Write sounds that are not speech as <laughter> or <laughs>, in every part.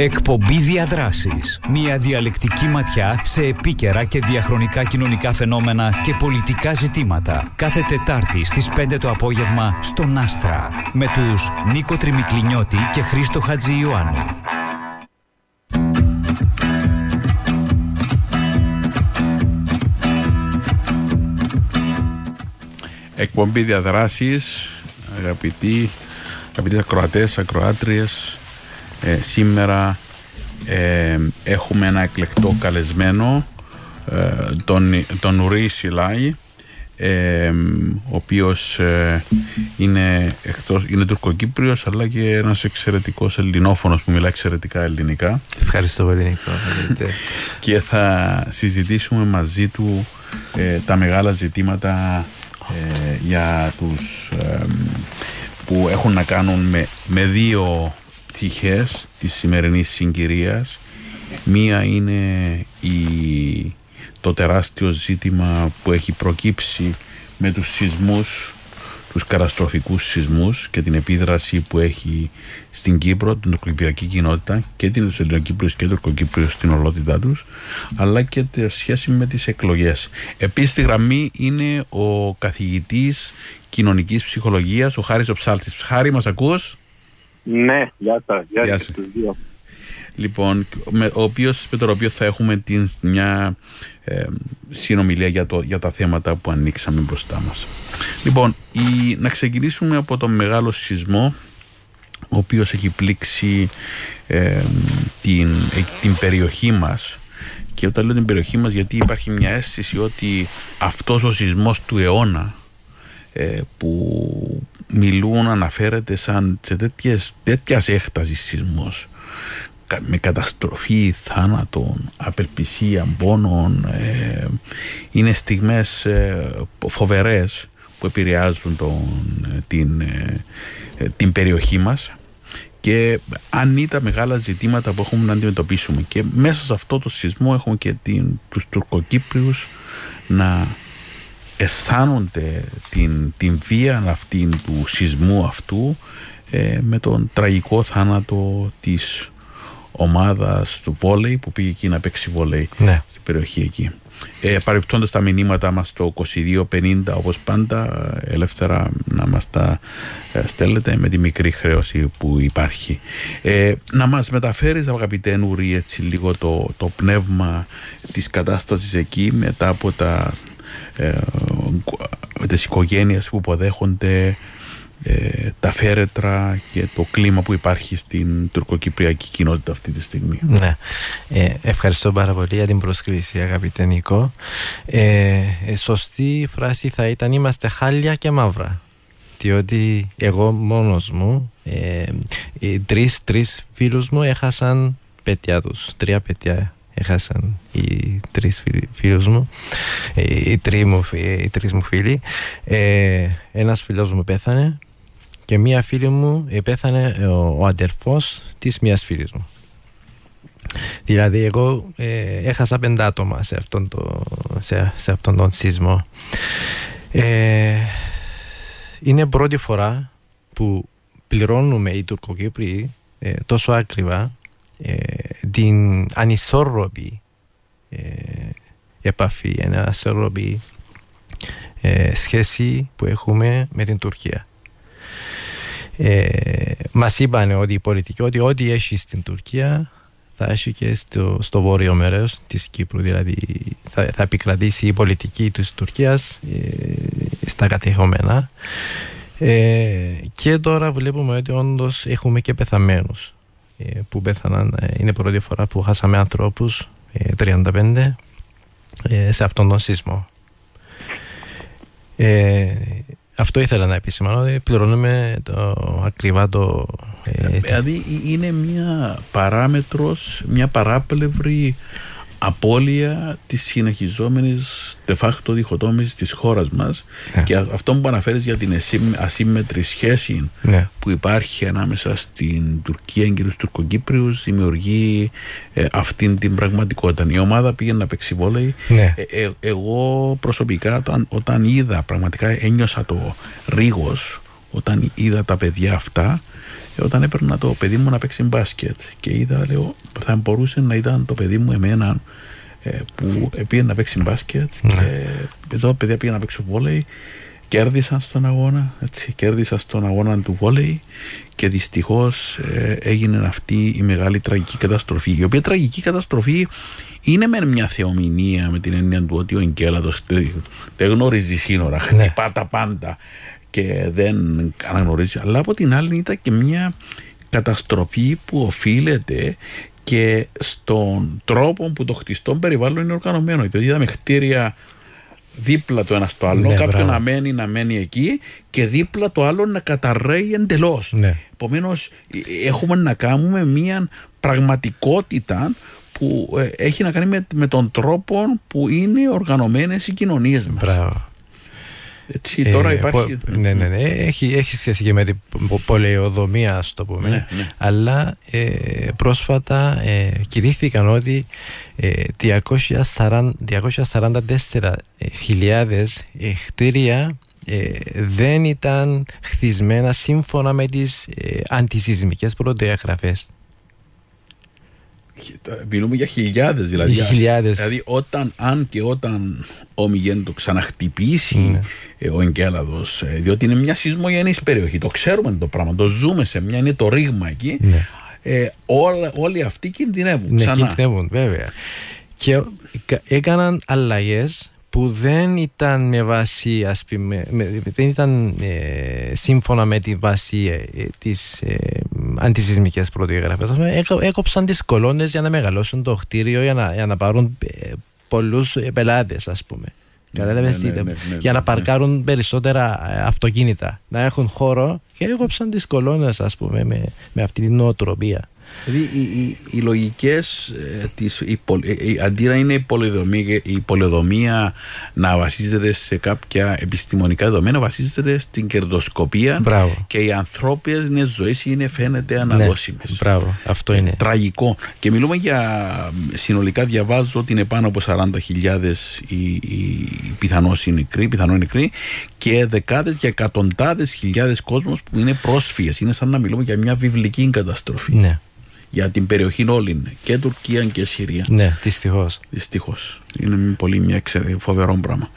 Εκπομπή Διαδράσεις. Μια διαλεκτική ματιά σε επίκαιρα και διαχρονικά κοινωνικά φαινόμενα και πολιτικά ζητήματα. Κάθε Τετάρτη στις 5 το απόγευμα στον Άστρα. Με τους Νίκο Τριμικλινιώτη και Χρήστο Χατζη Ιωάννου. Εκπομπή Διαδράσεις, αγαπητοί, αγαπητοί ακροατές, ακροάτριες, ε, σήμερα ε, έχουμε ένα εκλεκτό καλεσμένο, ε, τον, τον Ουρή Σιλάη, ε, ο οποίος είναι, εκτός, είναι τουρκοκύπριος αλλά και ένας εξαιρετικός ελληνόφωνος που μιλάει εξαιρετικά ελληνικά. Ευχαριστώ πολύ Νίκο. <laughs> και θα συζητήσουμε μαζί του τα μεγάλα ζητήματα για τους που έχουν να κάνουν με, με δύο πτυχές της σημερινής συγκυρίας. Μία είναι η, το τεράστιο ζήτημα που έχει προκύψει με τους σεισμούς, τους καταστροφικούς σεισμούς και την επίδραση που έχει στην Κύπρο, την τουρκοκυπριακή κοινότητα και την Ελληνοκύπριος και Τουρκοκύπριος στην ολότητά τους, αλλά και τη σχέση με τις εκλογές. Επίσης στη γραμμή είναι ο καθηγητής κοινωνικής ψυχολογίας, ο Χάρης Οψάλτης. Χάρη, μας ακούς; Ναι, γεια σας. Γεια, γεια σας. Λοιπόν, με, ο οποίος, με τον οποίο θα έχουμε την, μια ε, συνομιλία για, το, για τα θέματα που ανοίξαμε μπροστά μας. Λοιπόν, η, να ξεκινήσουμε από τον μεγάλο σεισμό ο οποίος έχει πλήξει ε, την, ε, την περιοχή μας και όταν λέω την περιοχή μας γιατί υπάρχει μια αίσθηση ότι αυτός ο σεισμός του αιώνα ε, που μιλούν, αναφέρεται σαν σε τέτοιες, τέτοιας έκτασης σεισμός. Με καταστροφή, θάνατον, απελπισία, πόνων ε, είναι στιγμές ε, φοβερές που επηρεάζουν τον, την, ε, την περιοχή μας. Και αν είναι τα μεγάλα ζητήματα που έχουμε να αντιμετωπίσουμε. Και μέσα σε αυτό το σεισμό έχουμε και την, τους Τουρκοκύπριους να αισθάνονται την, την βία αυτή του σεισμού αυτού ε, με τον τραγικό θάνατο της ομάδας του βόλεϊ που πήγε εκεί να παίξει βόλεϊ ναι. στην περιοχή εκεί. Ε, παρεπτώντας τα μηνύματα μας το 2250 όπως πάντα ελεύθερα να μας τα ε, στέλνετε με τη μικρή χρέωση που υπάρχει ε, να μας μεταφέρεις αγαπητέ Νουρή έτσι λίγο το, το πνεύμα της κατάστασης εκεί μετά από τα ε, τις οικογένειες που υποδέχονται ε, τα φέρετρα και το κλίμα που υπάρχει στην τουρκοκυπριακή κοινότητα αυτή τη στιγμή. Ναι. Ε, ευχαριστώ πάρα πολύ για την πρόσκληση αγαπητέ Νικό. Ε, ε, σωστή φράση θα ήταν είμαστε χάλια και μαύρα. Διότι εγώ μόνος μου, ε, οι τρεις, τρεις φίλους μου έχασαν παιδιά τους, τρία παιδιά έχασαν οι τρεις φίλους μου, οι τρεις μου, οι τρεις μου φίλοι. Ε, ένας φίλος μου πέθανε και μία φίλη μου πέθανε ο, ο αδερφός της μίας φίλης μου. Δηλαδή εγώ ε, έχασα πέντε άτομα σε αυτόν, το, σε, σε αυτόν τον σεισμό. Ε, είναι πρώτη φορά που πληρώνουμε οι Τουρκοκύπριοι ε, τόσο άκριβα ε, την ανισόρροπη ε, επαφή, ένα ανισόρροπη ε, σχέση που έχουμε με την Τουρκία. Ε, μας είπαν ότι οι πολιτικοί ότι ό,τι έχει στην Τουρκία θα έχει και στο, στο βόρειο μέρος της Κύπρου. Δηλαδή θα, θα επικρατήσει η πολιτική της Τουρκίας ε, στα κατεχόμενα. Ε, και τώρα βλέπουμε ότι όντως έχουμε και πεθαμένους. ε, που πέθαναν. Ε, είναι πρώτη φορά που χάσαμε ανθρώπους, 35, ε, σε αυτόν τον σεισμό. αυτό ήθελα να επισημάνω, ότι πληρώνουμε το, ακριβά το... δηλαδή είναι μια παράμετρος, μια παράπλευρη απώλεια της συνεχιζόμενης de facto διχοτόμησης της χώρας μας ναι. και αυτό που αναφέρεις για την ασύμμετρη σχέση ναι. που υπάρχει ανάμεσα στην Τουρκία και τους Τουρκοκύπριους δημιουργεί ε, αυτήν την πραγματικότητα. Η ομάδα πήγαινε να παίξει βόλεϊ. Ναι. Ε, ε, εγώ προσωπικά όταν, όταν είδα πραγματικά ένιωσα το ρίγος όταν είδα τα παιδιά αυτά ε, όταν έπαιρνα το παιδί μου να παίξει μπάσκετ και είδα, λέω, θα μπορούσε να ήταν το παιδί μου εμένα ε, που πήγε να παίξει μπάσκετ Ναι. και εδώ παιδιά πήγαν να παίξουν βόλεϊ. Κέρδισαν στον αγώνα έτσι, κέρδισαν στον αγώνα του βόλεϊ και δυστυχώς ε, έγινε αυτή η μεγάλη τραγική καταστροφή η οποία τραγική καταστροφή είναι με μια θεομηνία με την έννοια του ότι ο Εγκέλαδος τε- δεν γνωρίζει σύνορα, χτυπά τα πάντα και δεν αναγνωρίζει αλλά από την άλλη ήταν και μια καταστροφή που οφείλεται και στον τρόπο που το χτιστό περιβάλλον είναι οργανωμένο. Γιατί είδαμε κτίρια δίπλα το ένας στο άλλο, Ναι, κάποιον μπράβο. να μένει, να μένει εκεί και δίπλα το άλλο να καταρρέει εντελώς. Ναι. Επομένως, έχουμε να κάνουμε μια πραγματικότητα που ε, έχει να κάνει με, με τον τρόπο που είναι οργανωμένες οι κοινωνίες μας. Μπράβο. Έτσι, τώρα Ε, υπάρχει... πο- ναι, ναι, ναι. Έχει, έχει σχέση και με την πο- πολεοδομία, ας το πούμε. Ναι, ναι. Αλλά ε, πρόσφατα ε, κηρύχθηκαν ότι ε, 240 244.000 ε, κτίρια ε, δεν ήταν χτισμένα σύμφωνα με τις ε, αντισυσμικές προδιαγραφές. Μιλούμε για χιλιάδες δηλαδή. Για χιλιάδες. Δηλαδή, όταν, αν και όταν ο Μιγέν το ξαναχτυπήσει Ναι. ε, ο Εγκέλαδος, διότι είναι μια σεισμογενής περιοχή, το ξέρουμε το πράγμα, το ζούμε σε μια, είναι το ρήγμα εκεί. Ναι. Ε, όλα, όλοι αυτοί κινδυνεύουν. Ναι, ξανά. κινδυνεύουν, βέβαια. Και ο- κα- έκαναν αλλαγές που δεν ήταν με βάση, ας πούμε, με- δεν ήταν ε, σύμφωνα με τη βάση ε, ε, της ε, αντισυσμικές προδιαγραφές. Ας πούμε, έκο- έκοψαν τις κολόνες για να μεγαλώσουν το κτίριο για να, για να πάρουν ε, πολλούς ε, πελάτες, ας πούμε. Ναι, Κατάλαβες ναι, τι ναι, ήταν. ναι, ναι, για να ναι. παρκάρουν περισσότερα ε, αυτοκίνητα, να έχουν χώρο και έκοψαν τις κολόνες, ας πούμε, με, με αυτή την νοοτροπία. Δηλαδή οι, οι, οι λογικές ε, αντί να είναι η πολεοδομία, η πολεοδομία να βασίζεται σε κάποια επιστημονικά δεδομένα, βασίζεται στην κερδοσκοπία Μπράβο. και οι ανθρώπινε ζωέ είναι φαίνεται αναλώσιμες. Ναι, μπράβο, αυτό είναι. Τραγικό. Και μιλούμε για συνολικά διαβάζω ότι είναι πάνω από 40.000 οι, οι πιθανώς οι νεκροί, πιθανό οι νεκροί και δεκάδες και εκατοντάδες χιλιάδες κόσμος που είναι πρόσφυγες. Είναι σαν να μιλούμε για μια βιβλική καταστροφή Ναι, για την περιοχή όλη και Τουρκία και Συρία. ναι, δυστυχώς. Δυστυχώς. Είναι πολύ μια εξαιρε- φοβερό πράγμα.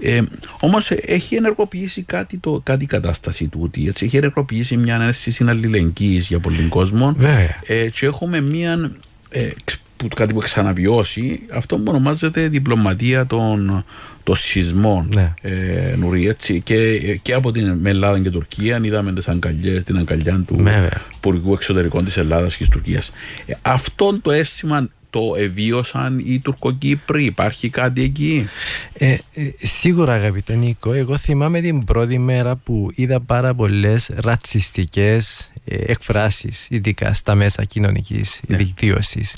Ε, Όμως έχει ενεργοποιήσει κάτι, το, κάτι η κατάσταση τούτη. Έτσι. Έχει ενεργοποιήσει μια αίσθηση αλληλεγγύη για πολλοί κόσμο. Βέβαια. Ε, και έχουμε μια. Ε, ξ- που, κάτι που ξαναβιώσει αυτό που ονομάζεται διπλωματία των, των σεισμών Ναι. ε, Νουρί, έτσι, και, και από την με Ελλάδα και Τουρκία είδαμε τις αγκαλιές, την αγκαλιά του Βέβαια. Υπουργού Εξωτερικών της Ελλάδας και της Τουρκίας ε, αυτό το αίσθημα το εβίωσαν οι Τουρκοκύπροι υπάρχει κάτι εκεί; Ε, ε, σίγουρα αγαπητέ Νίκο, εγώ θυμάμαι την πρώτη μέρα που είδα πάρα πολλές ρατσιστικές ε, εκφράσεις, ειδικά στα μέσα κοινωνικής Ναι. δικτύωσης.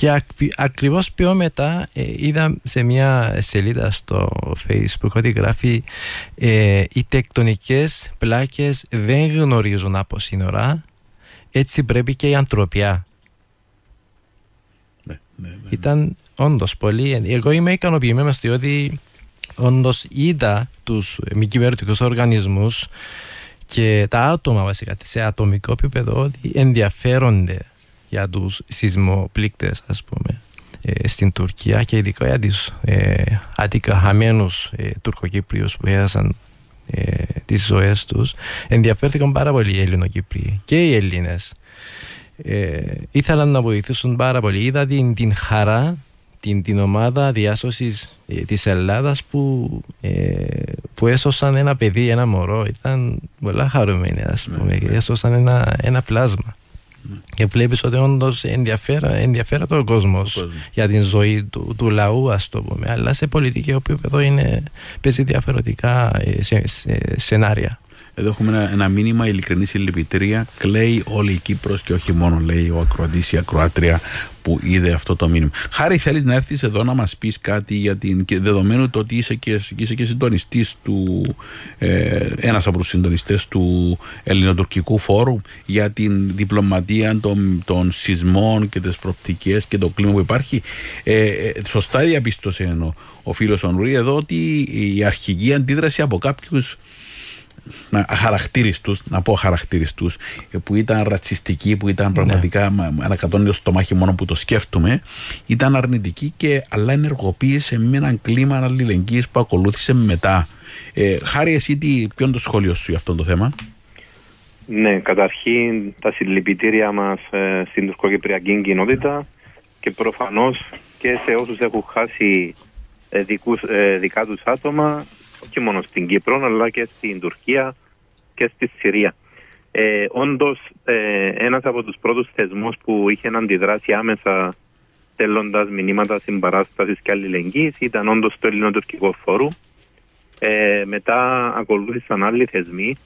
Και ακ- ακριβώς πιο μετά ε, είδα σε μια σελίδα στο facebook ότι γράφει ε, οι τεκτονικές πλάκες δεν γνωρίζουν από σύνορα έτσι πρέπει και η ανθρωπιά ναι, ναι, ναι. ήταν όντως πολύ. Εγώ είμαι ικανοποιημένος διότι όντως είδα τους μη κυβερνητικούς οργανισμούς και τα άτομα βασικά σε ατομικό επίπεδο ότι ενδιαφέρονται για τους σεισμοπλήκτες ας πούμε ε, στην Τουρκία και ειδικά για τους ε, ατικαχαμένους ε, Τουρκοκύπριους που έχασαν ε, τις ζωές τους ενδιαφέρθηκαν πάρα πολύ οι Ελληνοκύπριοι και οι Έλληνες ε, ήθελαν να βοηθήσουν πάρα πολύ. Είδα την, την χαρά, την, την ομάδα διάσωσης ε, της Ελλάδας που, ε, που έσωσαν ένα παιδί, ένα μωρό. Ήταν πολλά χαρούμενοι ας πούμε. και έσωσαν ένα, ένα πλάσμα. Και βλέπεις ότι όντως ενδιαφέρα, ενδιαφέρα τον κόσμος κόσμος. για την ζωή του, του λαού ας το πούμε. Αλλά σε πολιτική επίπεδο είναι, παίζει διαφορετικά ε, σε, σε- σενάρια. Εδώ έχουμε ένα, ένα μήνυμα ειλικρινή συλληπιτήρια. Κλαίει όλη η Κύπρος και όχι μόνο λέει ο ακροατής ή η ακροάτρια που είδε αυτό το μήνυμα. Χάρη, θέλεις να έρθεις εδώ να μας πεις κάτι για την. και δεδομένου το ότι είσαι και, είσαι και συντονιστής του. Ε, ένας από τους συντονιστές του Ελληνοτουρκικού Φόρου για την διπλωματία των, των σεισμών και τις προοπτικές και το κλίμα που υπάρχει. Ε, ε, σωστά διαπίστωσε ο, ο φίλος ο Νουρί εδώ ότι η αρχική αντίδραση από κάποιους αχαρακτήριστους, να πω αχαρακτήριστους, ε, που ήταν ρατσιστικοί, που ήταν πραγματικά ναι. ανακατώνει το στομάχι μόνο που το σκέφτομαι, ήταν αρνητική και αλλά ενεργοποίησε με έναν κλίμα αλληλεγγύης που ακολούθησε μετά. Ε, χάρη εσύ, τι, ποιο είναι το σχόλιο σου για αυτό το θέμα; Ναι, καταρχήν τα συλληπιτήρια μας ε, στην τουρκοκυπριακή κοινότητα και προφανώς και σε όσους έχουν χάσει ε, δικούς, ε, δικά τους άτομα όχι μόνο στην Κύπρο αλλά και στην Τουρκία και στη Συρία. Ε, όντως ε, ένας από τους πρώτους θεσμούς που είχε να αντιδράσει άμεσα στέλνοντας μηνύματα συμπαράστασης και αλληλεγγύης ήταν όντως το Ελληνοτουρκικό Φόρου. Ε, μετά ακολούθησαν άλλοι θεσμοί.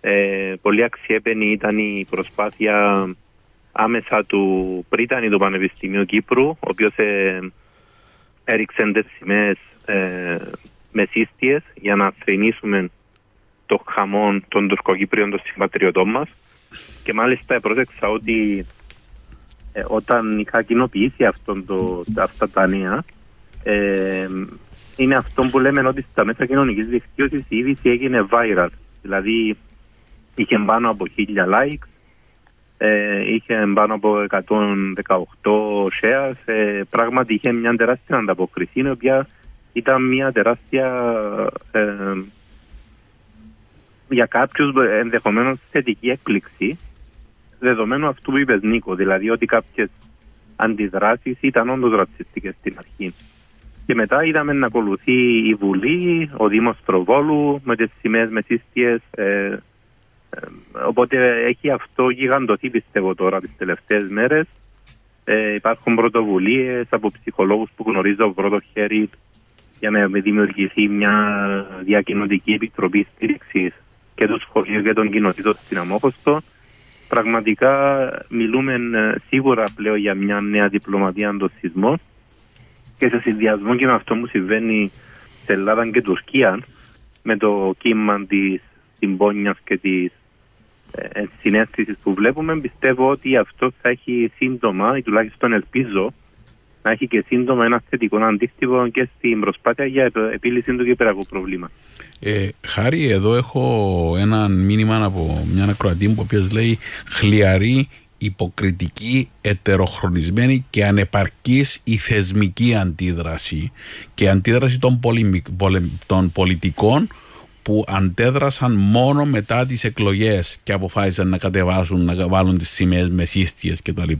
Ε, πολύ αξιέπαινη ήταν η προσπάθεια άμεσα του Πρίτανη του Πανεπιστημίου Κύπρου, ο οποίος ε, έριξε τις σημαίες ε, μεσίστιες για να θρυνήσουμε το χαμόν των τουρκοκύπριων των συμπατριωτών μας. Και μάλιστα πρόσεξα ότι ε, όταν είχα κοινοποιήσει αυτόν το, αυτά τα νέα ε, είναι αυτό που λέμε ότι στα μέσα κοινωνικής δικτύωσης η είδηση έγινε viral. Δηλαδή είχε πάνω από χίλια likes ε, είχε πάνω από 118 shares ε, πράγματι είχε μια τεράστια ανταποκρισή η οποία ήταν μια τεράστια ε, για κάποιους ενδεχομένως θετική έκπληξη δεδομένου αυτού που είπες Νίκο, δηλαδή ότι κάποιες αντιδράσεις ήταν όντως ρατσιστικές στην αρχή. Και μετά είδαμε να ακολουθεί η Βουλή, ο Δήμος Τροβόλου με τις σημαίες μεσίστιες. Ε, ε, οπότε έχει αυτό γιγαντωθεί πιστεύω τώρα τις τελευταίες μέρες. Ε, υπάρχουν πρωτοβουλίες από ψυχολόγους που γνωρίζω από πρώτο χέρι για να δημιουργηθεί μια διακοινωτική επιτροπή στήριξης και τους σχολείου και των κοινοτήτων στην Αμόχωστο. Πραγματικά μιλούμε ε, σίγουρα πλέον για μια νέα διπλωματία των σεισμών και σε συνδυασμό και με αυτό που συμβαίνει σε Ελλάδα και Τουρκία με το κύμα της συμπόνιας και της ε, συνέστησης που βλέπουμε, πιστεύω ότι αυτό θα έχει σύντομα, ή τουλάχιστον ελπίζω, να έχει και σύντομα ένα θετικό αντίστοιχο και στην προσπάθεια για επίλυση του κυπριακού προβλήματος. Ε, Χάρη, εδώ έχω ένα μήνυμα από μια ακροατή μου, που λέει χλιαρή, υποκριτική, ετεροχρονισμένη και ανεπαρκής η θεσμική αντίδραση και αντίδραση των, των πολιτικών που αντέδρασαν μόνο μετά τις εκλογές και αποφάσισαν να κατεβάσουν, να βάλουν τις σημαίες μεσίστιες κτλ.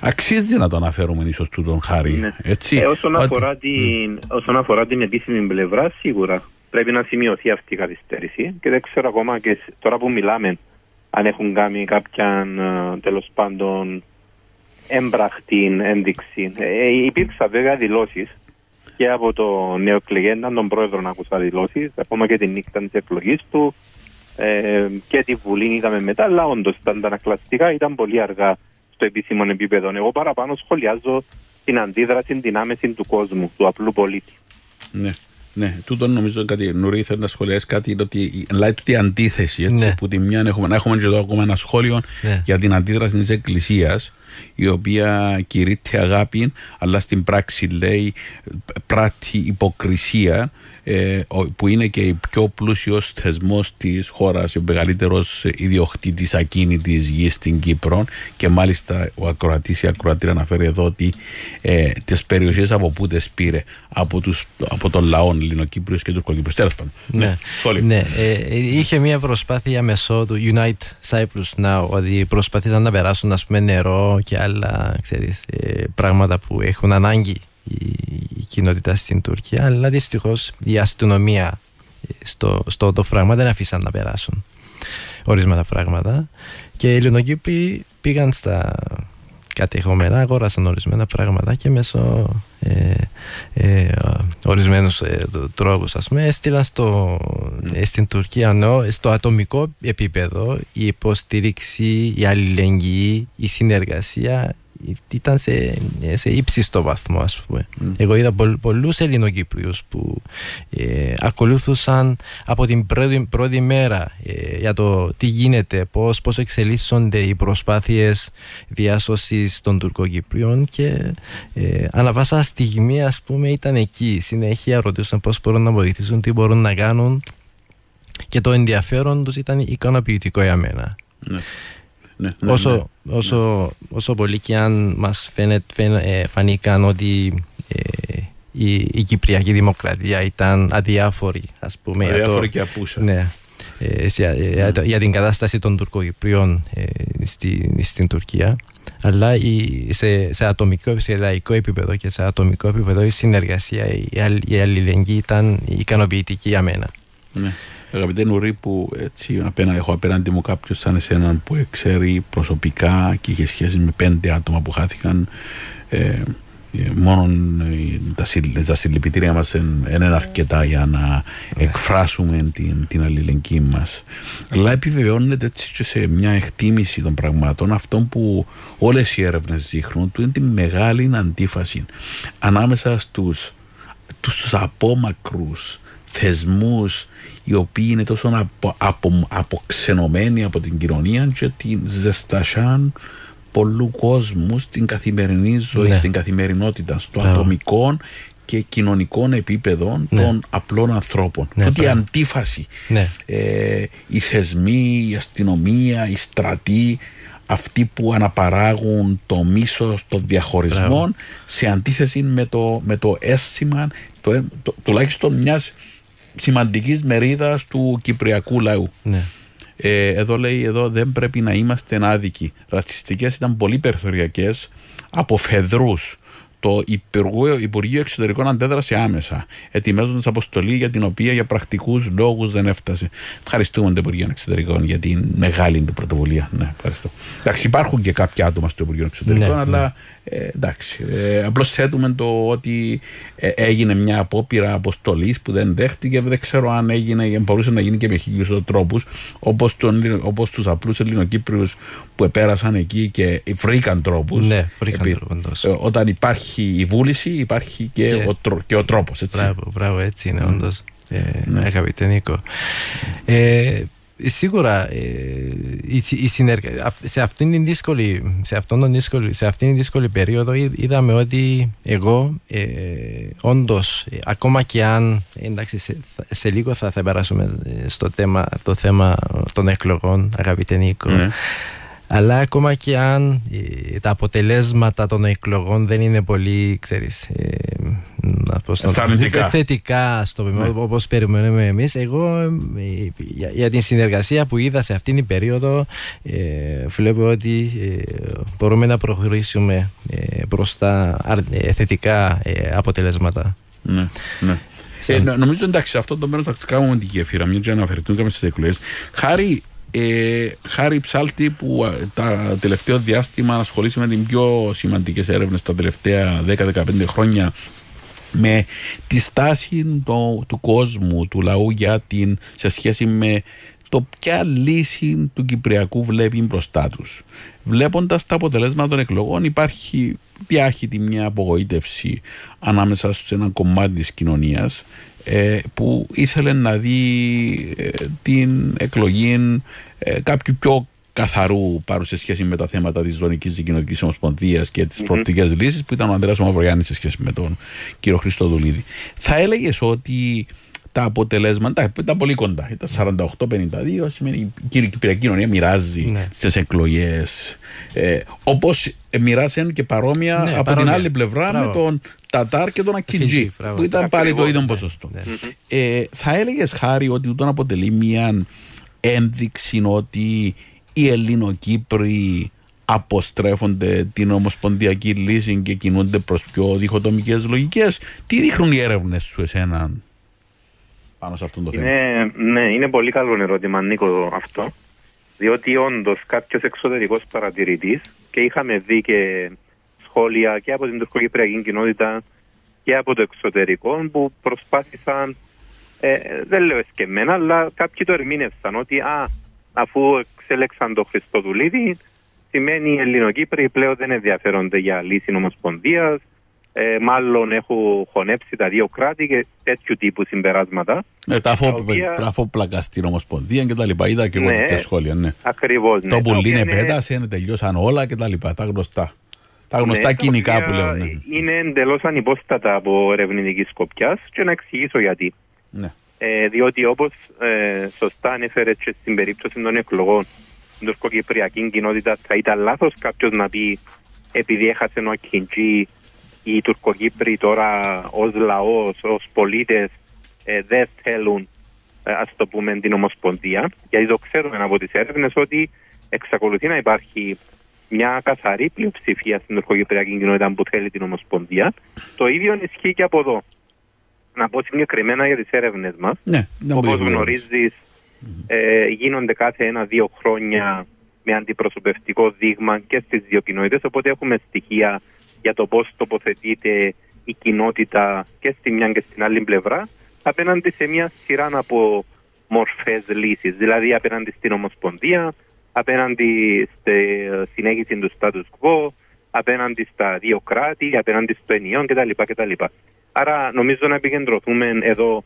Αξίζει να το αναφέρουμε ίσως του τον Χάρη, ναι. έτσι; Ε, όσον, αφορά την, όσον αφορά την επίσημη πλευρά, σίγουρα πρέπει να σημειωθεί αυτή η καθυστέρηση και δεν ξέρω ακόμα και τώρα που μιλάμε αν έχουν κάνει κάποια ε, τέλος πάντων έμπραχτη ένδειξη. Ε, υπήρξαν βέβαια δηλώσεις και από το νεοεκλεγέντα, τον πρόεδρο να ακούσα δηλώσεις, ακόμα και την νύχτα της εκλογής του ε, και τη Βουλή είδαμε μετά, αλλά όντως τα ανακλαστικά ήταν πολύ αργά στο επίσημο επίπεδο. Εγώ παραπάνω σχολιάζω την αντίδραση, την άμεση του κόσμου, του απλού πολίτη. Ναι. Ναι, τούτο νομίζω κάτι νωρί θέλω να σχολιάσει κάτι ότι λέει η αντίθεση έτσι, ναι. που τη μια έχουμε, να έχουμε και εδώ ακόμα ένα σχόλιο ναι. για την αντίδραση της Εκκλησίας η οποία κηρύττει αγάπη αλλά στην πράξη λέει πράττει υποκρισία ε, που είναι και ο πιο πλούσιος θεσμός της χώρας, ο μεγαλύτερος ιδιοκτήτης ακίνητης γης στην Κύπρο. Και μάλιστα ο ακροατής ή ακροατήρα αναφέρει εδώ ότι ε, τις περιοχές από πού τις πήρε από, τους, από τον λαό Ελληνοκύπριος και Τουρκοκύπριος. Τέλος πάντων. Ναι, ναι, ναι ε, είχε μια προσπάθεια μεσό του Unite Cyprus Now, ότι προσπαθήσαν να περάσουν ας πούμε, νερό και άλλα ξέρεις, ε, πράγματα που έχουν ανάγκη η κοινότητα στην Τουρκία, αλλά δυστυχώς η αστυνομία στο, στο το φράγμα δεν αφήσαν να περάσουν ορισμένα πράγματα και οι Ελληνοκύπροι πήγαν στα κατεχόμενα, αγόρασαν ορισμένα πράγματα και μέσω ε, ε, ορισμένους ε, τρόπους ας πούμε έστειλαν στο, ε, στην Τουρκία ενώ στο ατομικό επίπεδο η υποστήριξη, η αλληλεγγύη, η συνεργασία ήταν σε, σε ύψιστο βαθμό ας πούμε. Mm. Εγώ είδα πολλού πολλούς Ελληνοκύπριους που ε, ακολούθουσαν από την πρώτη, πρώτη μέρα ε, για το τι γίνεται, πώς, πώς εξελίσσονται οι προσπάθειες διάσωσης των Τουρκοκυπριών και ε, ανά πάσα στιγμή ας πούμε ήταν εκεί. Συνέχεια ρωτούσαν πώς μπορούν να βοηθήσουν, τι μπορούν να κάνουν και το ενδιαφέρον τους ήταν ικανοποιητικό για μένα. Ναι. Ναι, ναι, όσο, ναι. όσο, όσο πολύ και αν μας φαίνεται, ε, φανήκαν ότι ε, η, η Κυπριακή Δημοκρατία ήταν αδιάφορη ας πούμε για, Αδιάφορη το, και απούσα. ναι, ε, σε- ε, για, το- για την κατάσταση των Τουρκοκυπρίων ε, στη, στην Τουρκία αλλά η, σε, σε ατομικό, σε λαϊκό επίπεδο και σε ατομικό επίπεδο η συνεργασία, η, αλλ- η αλληλεγγύη ήταν ικανοποιητική για μένα. Ναι. Αγαπητέ Νουρή, που έτσι απένα, έχω απέναντι μου κάποιος σαν εσένα που ξέρει προσωπικά και είχε σχέση με πέντε άτομα που χάθηκαν. Ε, ε, μόνο ε, τα, συλλ- τα συλληπιτήρια μας δεν δεν είναι αρκετά για να εκφράσουμε την, την αλληλεγγύη μας αλλά επιβεβαιώνεται έτσι και σε μια εκτίμηση των πραγμάτων αυτό που όλες οι έρευνες δείχνουν του είναι τη μεγάλη αντίφαση ανάμεσα στους τους απόμακρους θεσμούς οι οποίοι είναι τόσο απο, απο, αποξενωμένοι από την κοινωνία και την ζεστασάν πολλού κόσμου στην καθημερινή ζωή, Ναι. στην καθημερινότητα, στο Μπράβο. ατομικό και κοινωνικών επίπεδων Ναι. των απλών ανθρώπων. Ναι, Ότι η μπράβο. αντίφαση, Ναι. ε, οι θεσμοί, η αστυνομία, οι στρατοί, αυτοί που αναπαράγουν το μίσος των διαχωρισμών Μπράβο. σε αντίθεση με το, με το αίσθημα το, ε, το, τουλάχιστον μιας σημαντικής μερίδας του κυπριακού λαού. Ναι. Ε, εδώ λέει, εδώ δεν πρέπει να είμαστε άδικοι. Ρατσιστικές ήταν πολύ περιθωριακές από φεδρούς. Το Υπουργείο, Υπουργείο Εξωτερικών αντέδρασε άμεσα, ετοιμάζοντας αποστολή για την οποία για πρακτικούς λόγους δεν έφτασε. Ευχαριστούμε το Υπουργείο Εξωτερικών για την μεγάλη του πρωτοβουλία. Ναι, ευχαριστώ. Εντάξει, υπάρχουν και κάποια άτομα στο Υπουργείο Εξωτερικών, Ναι, αλλά ε, εντάξει. Ε, Απλώς θέτουμε το ότι ε, έγινε μια απόπειρα αποστολής που δεν δέχτηκε. Δεν ξέρω αν έγινε, μπορούσε να γίνει και με χίλιους τρόπους, όπως όπως τους απλούς Ελληνοκύπριους που επέρασαν εκεί και βρήκαν τρόπους. Ναι, βρήκαν τρόπο, τόσο. Ε, όταν υπάρχει η βούληση, υπάρχει και, Και- ο, τρο, και ο τρόπος. Μπράβο, μπράβο, έτσι είναι όντως. Ε, Ναι. Αγαπητέ Νίκο. Ε, σίγουρα ε, η, συ- η συνεργα... α- σε, αυτήν την δύσκολη, σε, αυτόν τον δύσκολη, σε αυτήν την δύσκολη περίοδο είδ- είδαμε ότι εγώ ε, όντως ε, ακόμα και αν εντάξει, σε, θα- σε λίγο θα, θα περάσουμε ε, στο θέμα, το θέμα των εκλογών αγαπητέ Νίκο Ναι. Αλλά ακόμα και αν ε, τα αποτελέσματα των εκλογών δεν είναι πολύ, ξέρεις, ε, να πω στον- Θαρρυντικά. θετικά στο πούμε, Ναι. όπως περιμένουμε εμείς. Εγώ ε, για, για την συνεργασία που είδα σε αυτήν την περίοδο ε, βλέπω ότι ε, μπορούμε να προχωρήσουμε ε, προς τα αρ- ε, θετικά ε, αποτελέσματα. Ναι, ναι. Ε, νο- νομίζω εντάξει, σε αυτό το μέρο θα κάνουμε την γέφυρα, μια και αναφερθήκαμε στι εκλογές. Χάρη, ε, χάρη ψάλτη που α, τα τελευταίο διάστημα ασχολείσαι με την πιο σημαντικές έρευνες τα τελευταία 10-15 χρόνια με τη στάση το- του κόσμου, του λαού για την, σε σχέση με το ποια λύση του Κυπριακού βλέπει μπροστά τους. Βλέποντας τα αποτελέσματα των εκλογών υπάρχει διάχυτη μια απογοήτευση ανάμεσα σε ένα κομμάτι της κοινωνίας ε, που ήθελε να δει ε, την εκλογή ε, κάποιου πιο καθαρού πάρου σε σχέση με τα θέματα της Ζωνική Δικοινοτική Ομοσπονδίας και τις προοπτικές λύσεις που ήταν ο Ανδρέας Μαυρογιάννης σε σχέση με τον κύριο Χριστοδουλίδη. Θα έλεγες ότι τα αποτελέσματα ήταν πολύ κοντά. Ήταν 48-52, σημαίνει η κύριε Κυπριακή κοινωνία μοιράζει Ναι. στις εκλογές. Ε, Όπως μοιράσαν και παρόμοια Ναι, από παρόμοια. την άλλη πλευρά Μπράβο. με τον Τατάρ και τον Ακιντζή, Ακιντζή, μπράβο. που ήταν πάλι το Ακριβώς, ίδιο ναι. ποσοστό. Ναι. Ε, θα έλεγες χάρη ότι τούτο αποτελεί μια ένδειξη ότι οι Ελληνοκύπροι αποστρέφονται την ομοσπονδιακή λύση και κινούνται προς πιο διχοτομικές λογικές. Τι δείχνουν οι έρευνες σου εσένα πάνω σε αυτό το θέμα; Είναι, ναι, είναι πολύ καλό ερώτημα, Νίκο, αυτό. Διότι όντως κάποιος εξωτερικός παρατηρητής και είχαμε δει και σχόλια και από την τουρκοκυπριακή κοινότητα και από το εξωτερικό που προσπάθησαν, ε, δεν λέω εσκεμμένα, αλλά κάποιοι το ερμήνευσαν ότι α, αφού εξέλεξαν το Χριστοδουλίδη, σημαίνει οι Ελληνοκύπροι πλέον δεν ενδιαφέρονται για λύση ομοσπονδία. Ε, μάλλον έχουν χωνέψει τα δύο κράτη και τέτοιου τύπου συμπεράσματα. Ε, τα αφού, τα οποία- τα αφού πλακά στην Ομοσπονδία και τα λοιπά. Είδα και εγώ Ναι. τέτοια σχόλια. Ναι. Ακριβώς. Ναι, το τα πουλί οποία είναι είναι- πέτασε, τελειώσαν όλα και τα λοιπά. Τα γνωστά. Τα γνωστά Ναι, κοινικά τα που οποία λέω. Ναι. Είναι εντελώς ανυπόστατα από ερευνητική σκοπιάς και να εξηγήσω γιατί. Ναι. Ε, διότι όπως ε, σωστά ανέφερε και στην περίπτωση των εκλογών στην τουρκοκυπριακή κοινότητα θα ήταν λάθος κάποιος να πει επειδή έχασε ο Ακιντζή οι Τουρκοκύπροι τώρα ως λαός, ως πολίτες ε, δεν θέλουν ε, ας το πούμε την Ομοσπονδία γιατί το ξέρουμε από τις έρευνες ότι εξακολουθεί να υπάρχει μια καθαρή πλειοψηφία στην τουρκοκυπριακή κοινότητα που θέλει την Ομοσπονδία. Το ίδιο ισχύει και από εδώ. Να πω συγκεκριμένα για τις έρευνες μας. Ναι, Όπως γνωρίζεις, ε, γίνονται κάθε ένα-δύο χρόνια με αντιπροσωπευτικό δείγμα και στις δύο κοινότητε. Οπότε έχουμε στοιχεία για το πώς τοποθετείται η κοινότητα και στη μια και στην άλλη πλευρά απέναντι σε μια σειρά από μορφές λύσει. Δηλαδή απέναντι στην Ομοσπονδία, απέναντι στη συνέχιση του status quo, απέναντι στα δύο κράτη, απέναντι στο ενιαίο κτλ. κτλ. Άρα νομίζω να επικεντρωθούμε εδώ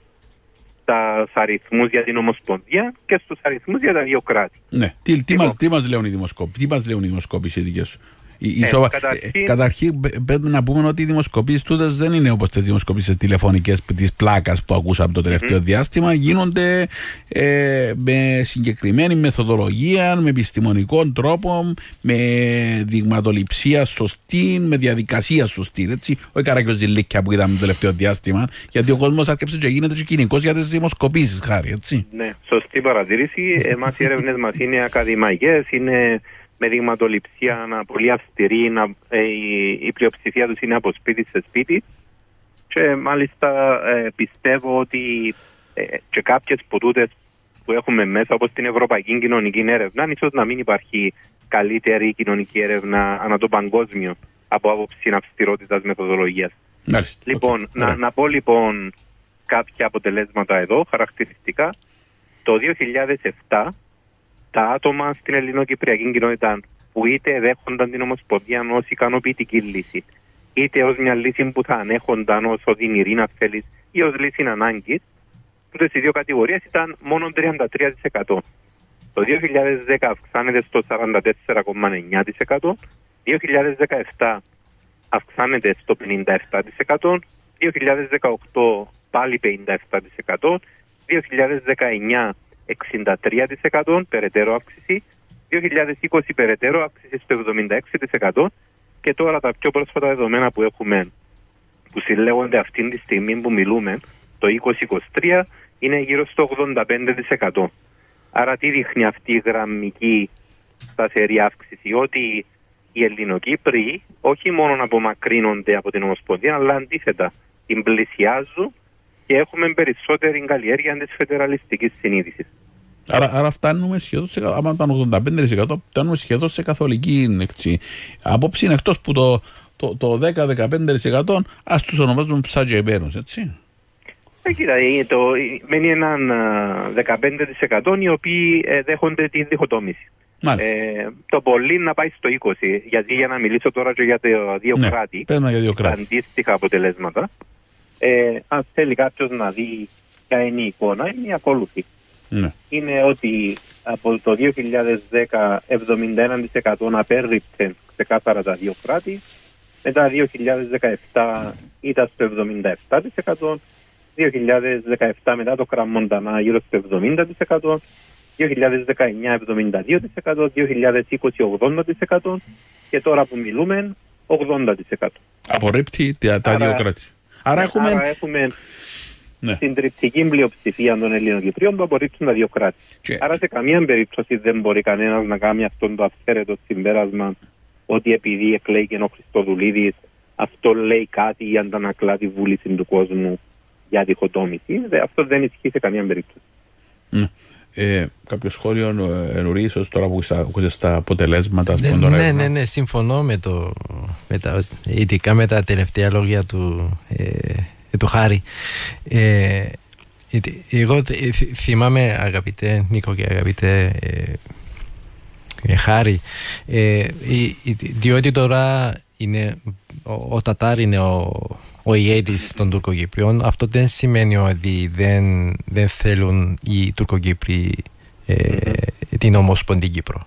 στα αριθμούς για την Ομοσπονδία και στους αριθμούς για τα δύο κράτη. Ναι. Τι, τι, λοιπόν. μας, τι λένε οι δημοσκόποι, τι μας λένε οι δημοσκόποι οι δικέ σου. Η, ε, σοβα... καταρχήν... Ε, καταρχήν πρέπει να πούμε ότι οι δημοσκοπήσεις τούτες δεν είναι όπως τις δημοσκοπήσεις τηλεφωνικές της πλάκας που ακούσαμε το τελευταίο mm-hmm. διάστημα. Γίνονται ε, με συγκεκριμένη μεθοδολογία, με επιστημονικό τρόπο, με δειγματοληψία σωστή, με διαδικασία σωστή. Έτσι. Όχι καράκιος ζηλίκια που είδαμε το τελευταίο διάστημα, γιατί ο κόσμος άρχισε και γίνεται και κοινικός για τις δημοσκοπήσεις, χάρη. Έτσι. Ναι, σωστή παρατήρηση. Εμάς οι έρευνες μας είναι ακαδημαϊκές, είναι με δειγματοληψία πολύ αυστηρή, να, ε, η, η πλειοψηφία τους είναι από σπίτι σε σπίτι. Και μάλιστα ε, πιστεύω ότι ε, και κάποιες ποτούτες που έχουμε μέσα, όπως την Ευρωπαϊκή Κοινωνική Έρευνα, ίσως να μην υπάρχει καλύτερη κοινωνική έρευνα ανά το παγκόσμιο από άποψη αυστηρότητας μεθοδολογίας. Λοιπόν, να, να πω λοιπόν κάποια αποτελέσματα εδώ, χαρακτηριστικά. Το 2007 τα άτομα στην ελληνοκυπριακή κοινότητα που είτε δέχονταν την Ομοσπονδία ως ικανοποιητική λύση, είτε ως μια λύση που θα ανέχονταν ω οδυνηρή, να θέλεις, ή ως λύση ανάγκης, τούτες οι δύο κατηγορίες ήταν μόνο 33%. Το 2010 αυξάνεται στο 44,9%, 2017 αυξάνεται στο 57%, 2018 πάλι 57%, 2019 63% περαιτέρω αύξηση, 2020 περαιτέρω αύξηση στο 76% και τώρα τα πιο πρόσφατα δεδομένα που έχουμε που συλλέγονται αυτή τη στιγμή που μιλούμε, το 2023 είναι γύρω στο 85%. Άρα τι δείχνει αυτή η γραμμική σταθερή αύξηση, ότι οι Ελληνοκύπροι όχι μόνο απομακρύνονται από την Ομοσπονδία, αλλά αντίθετα την πλησιάζουν και έχουμε περισσότερη καλλιέργεια τη φεδεραλιστική συνείδησης. Άρα, άρα φτάνουμε σχεδόν σε, άμα ήταν 85% φτάνουμε σχεδόν σε καθολική έτσι. Απόψη είναι εκτός που το, το, το 10-15% ας τους ονομάζουμε ψάτια επέρους, έτσι. Ε, κοίτα, το, μένει έναν 15% οι οποίοι ε, δέχονται τη διχοτόμηση. Ε, το πολύ να πάει στο 20, γιατί για να μιλήσω τώρα και για τα δύο ναι, κράτη, για δύο κράτη. αντίστοιχα αποτελέσματα, ε, αν θέλει κάποιος να δει ποια είναι η εικόνα, είναι η ακόλουθη. Ναι. Είναι ότι από το 2010 71% απέρριψε ξεκάθαρα τα δύο κράτη. Μετά 2017 ήταν στο 77%. 2017 μετά το Κραμμοντανά γύρω στο 70%. 2019 72%, 2020 80% και τώρα που μιλούμε 80%. Απορρίπτει τα, δύο κράτη. Άρα, έχουμε... Άρα έχουμε ναι. τριπτική πλειοψηφία των Ελλήνων Κυπρίων που απορρίψουν τα δύο κράτη. Και... Άρα σε καμία περίπτωση δεν μπορεί κανένας να κάνει αυτό το αυθαίρετο συμπέρασμα ότι επειδή εκλέγει ο Χριστοδουλίδης, αυτό λέει κάτι ή αντανακλά τη βούληση του κόσμου για διχοτόμηση. Αυτό δεν ισχύει σε καμία περίπτωση. Ναι. Ε, κάποιο σχόλιο ε, ίσω τώρα που ακούσε τα αποτελέσματα ναι, ναι, ναι, ναι, συμφωνώ με το, με τα, ειδικά με τα τελευταία λόγια του, ε, του Χάρη. Ε, εγώ θυμάμαι αγαπητέ Νίκο και αγαπητέ ε, ε Χάρη ε, διότι τώρα είναι, ο, ο Τατάρ είναι ο, ο ηγέτης των Τουρκοκύπριων αυτό δεν σημαίνει ότι δεν, δεν θέλουν οι Τουρκοκύπροι ε, την Ομοσπονδή Κύπρο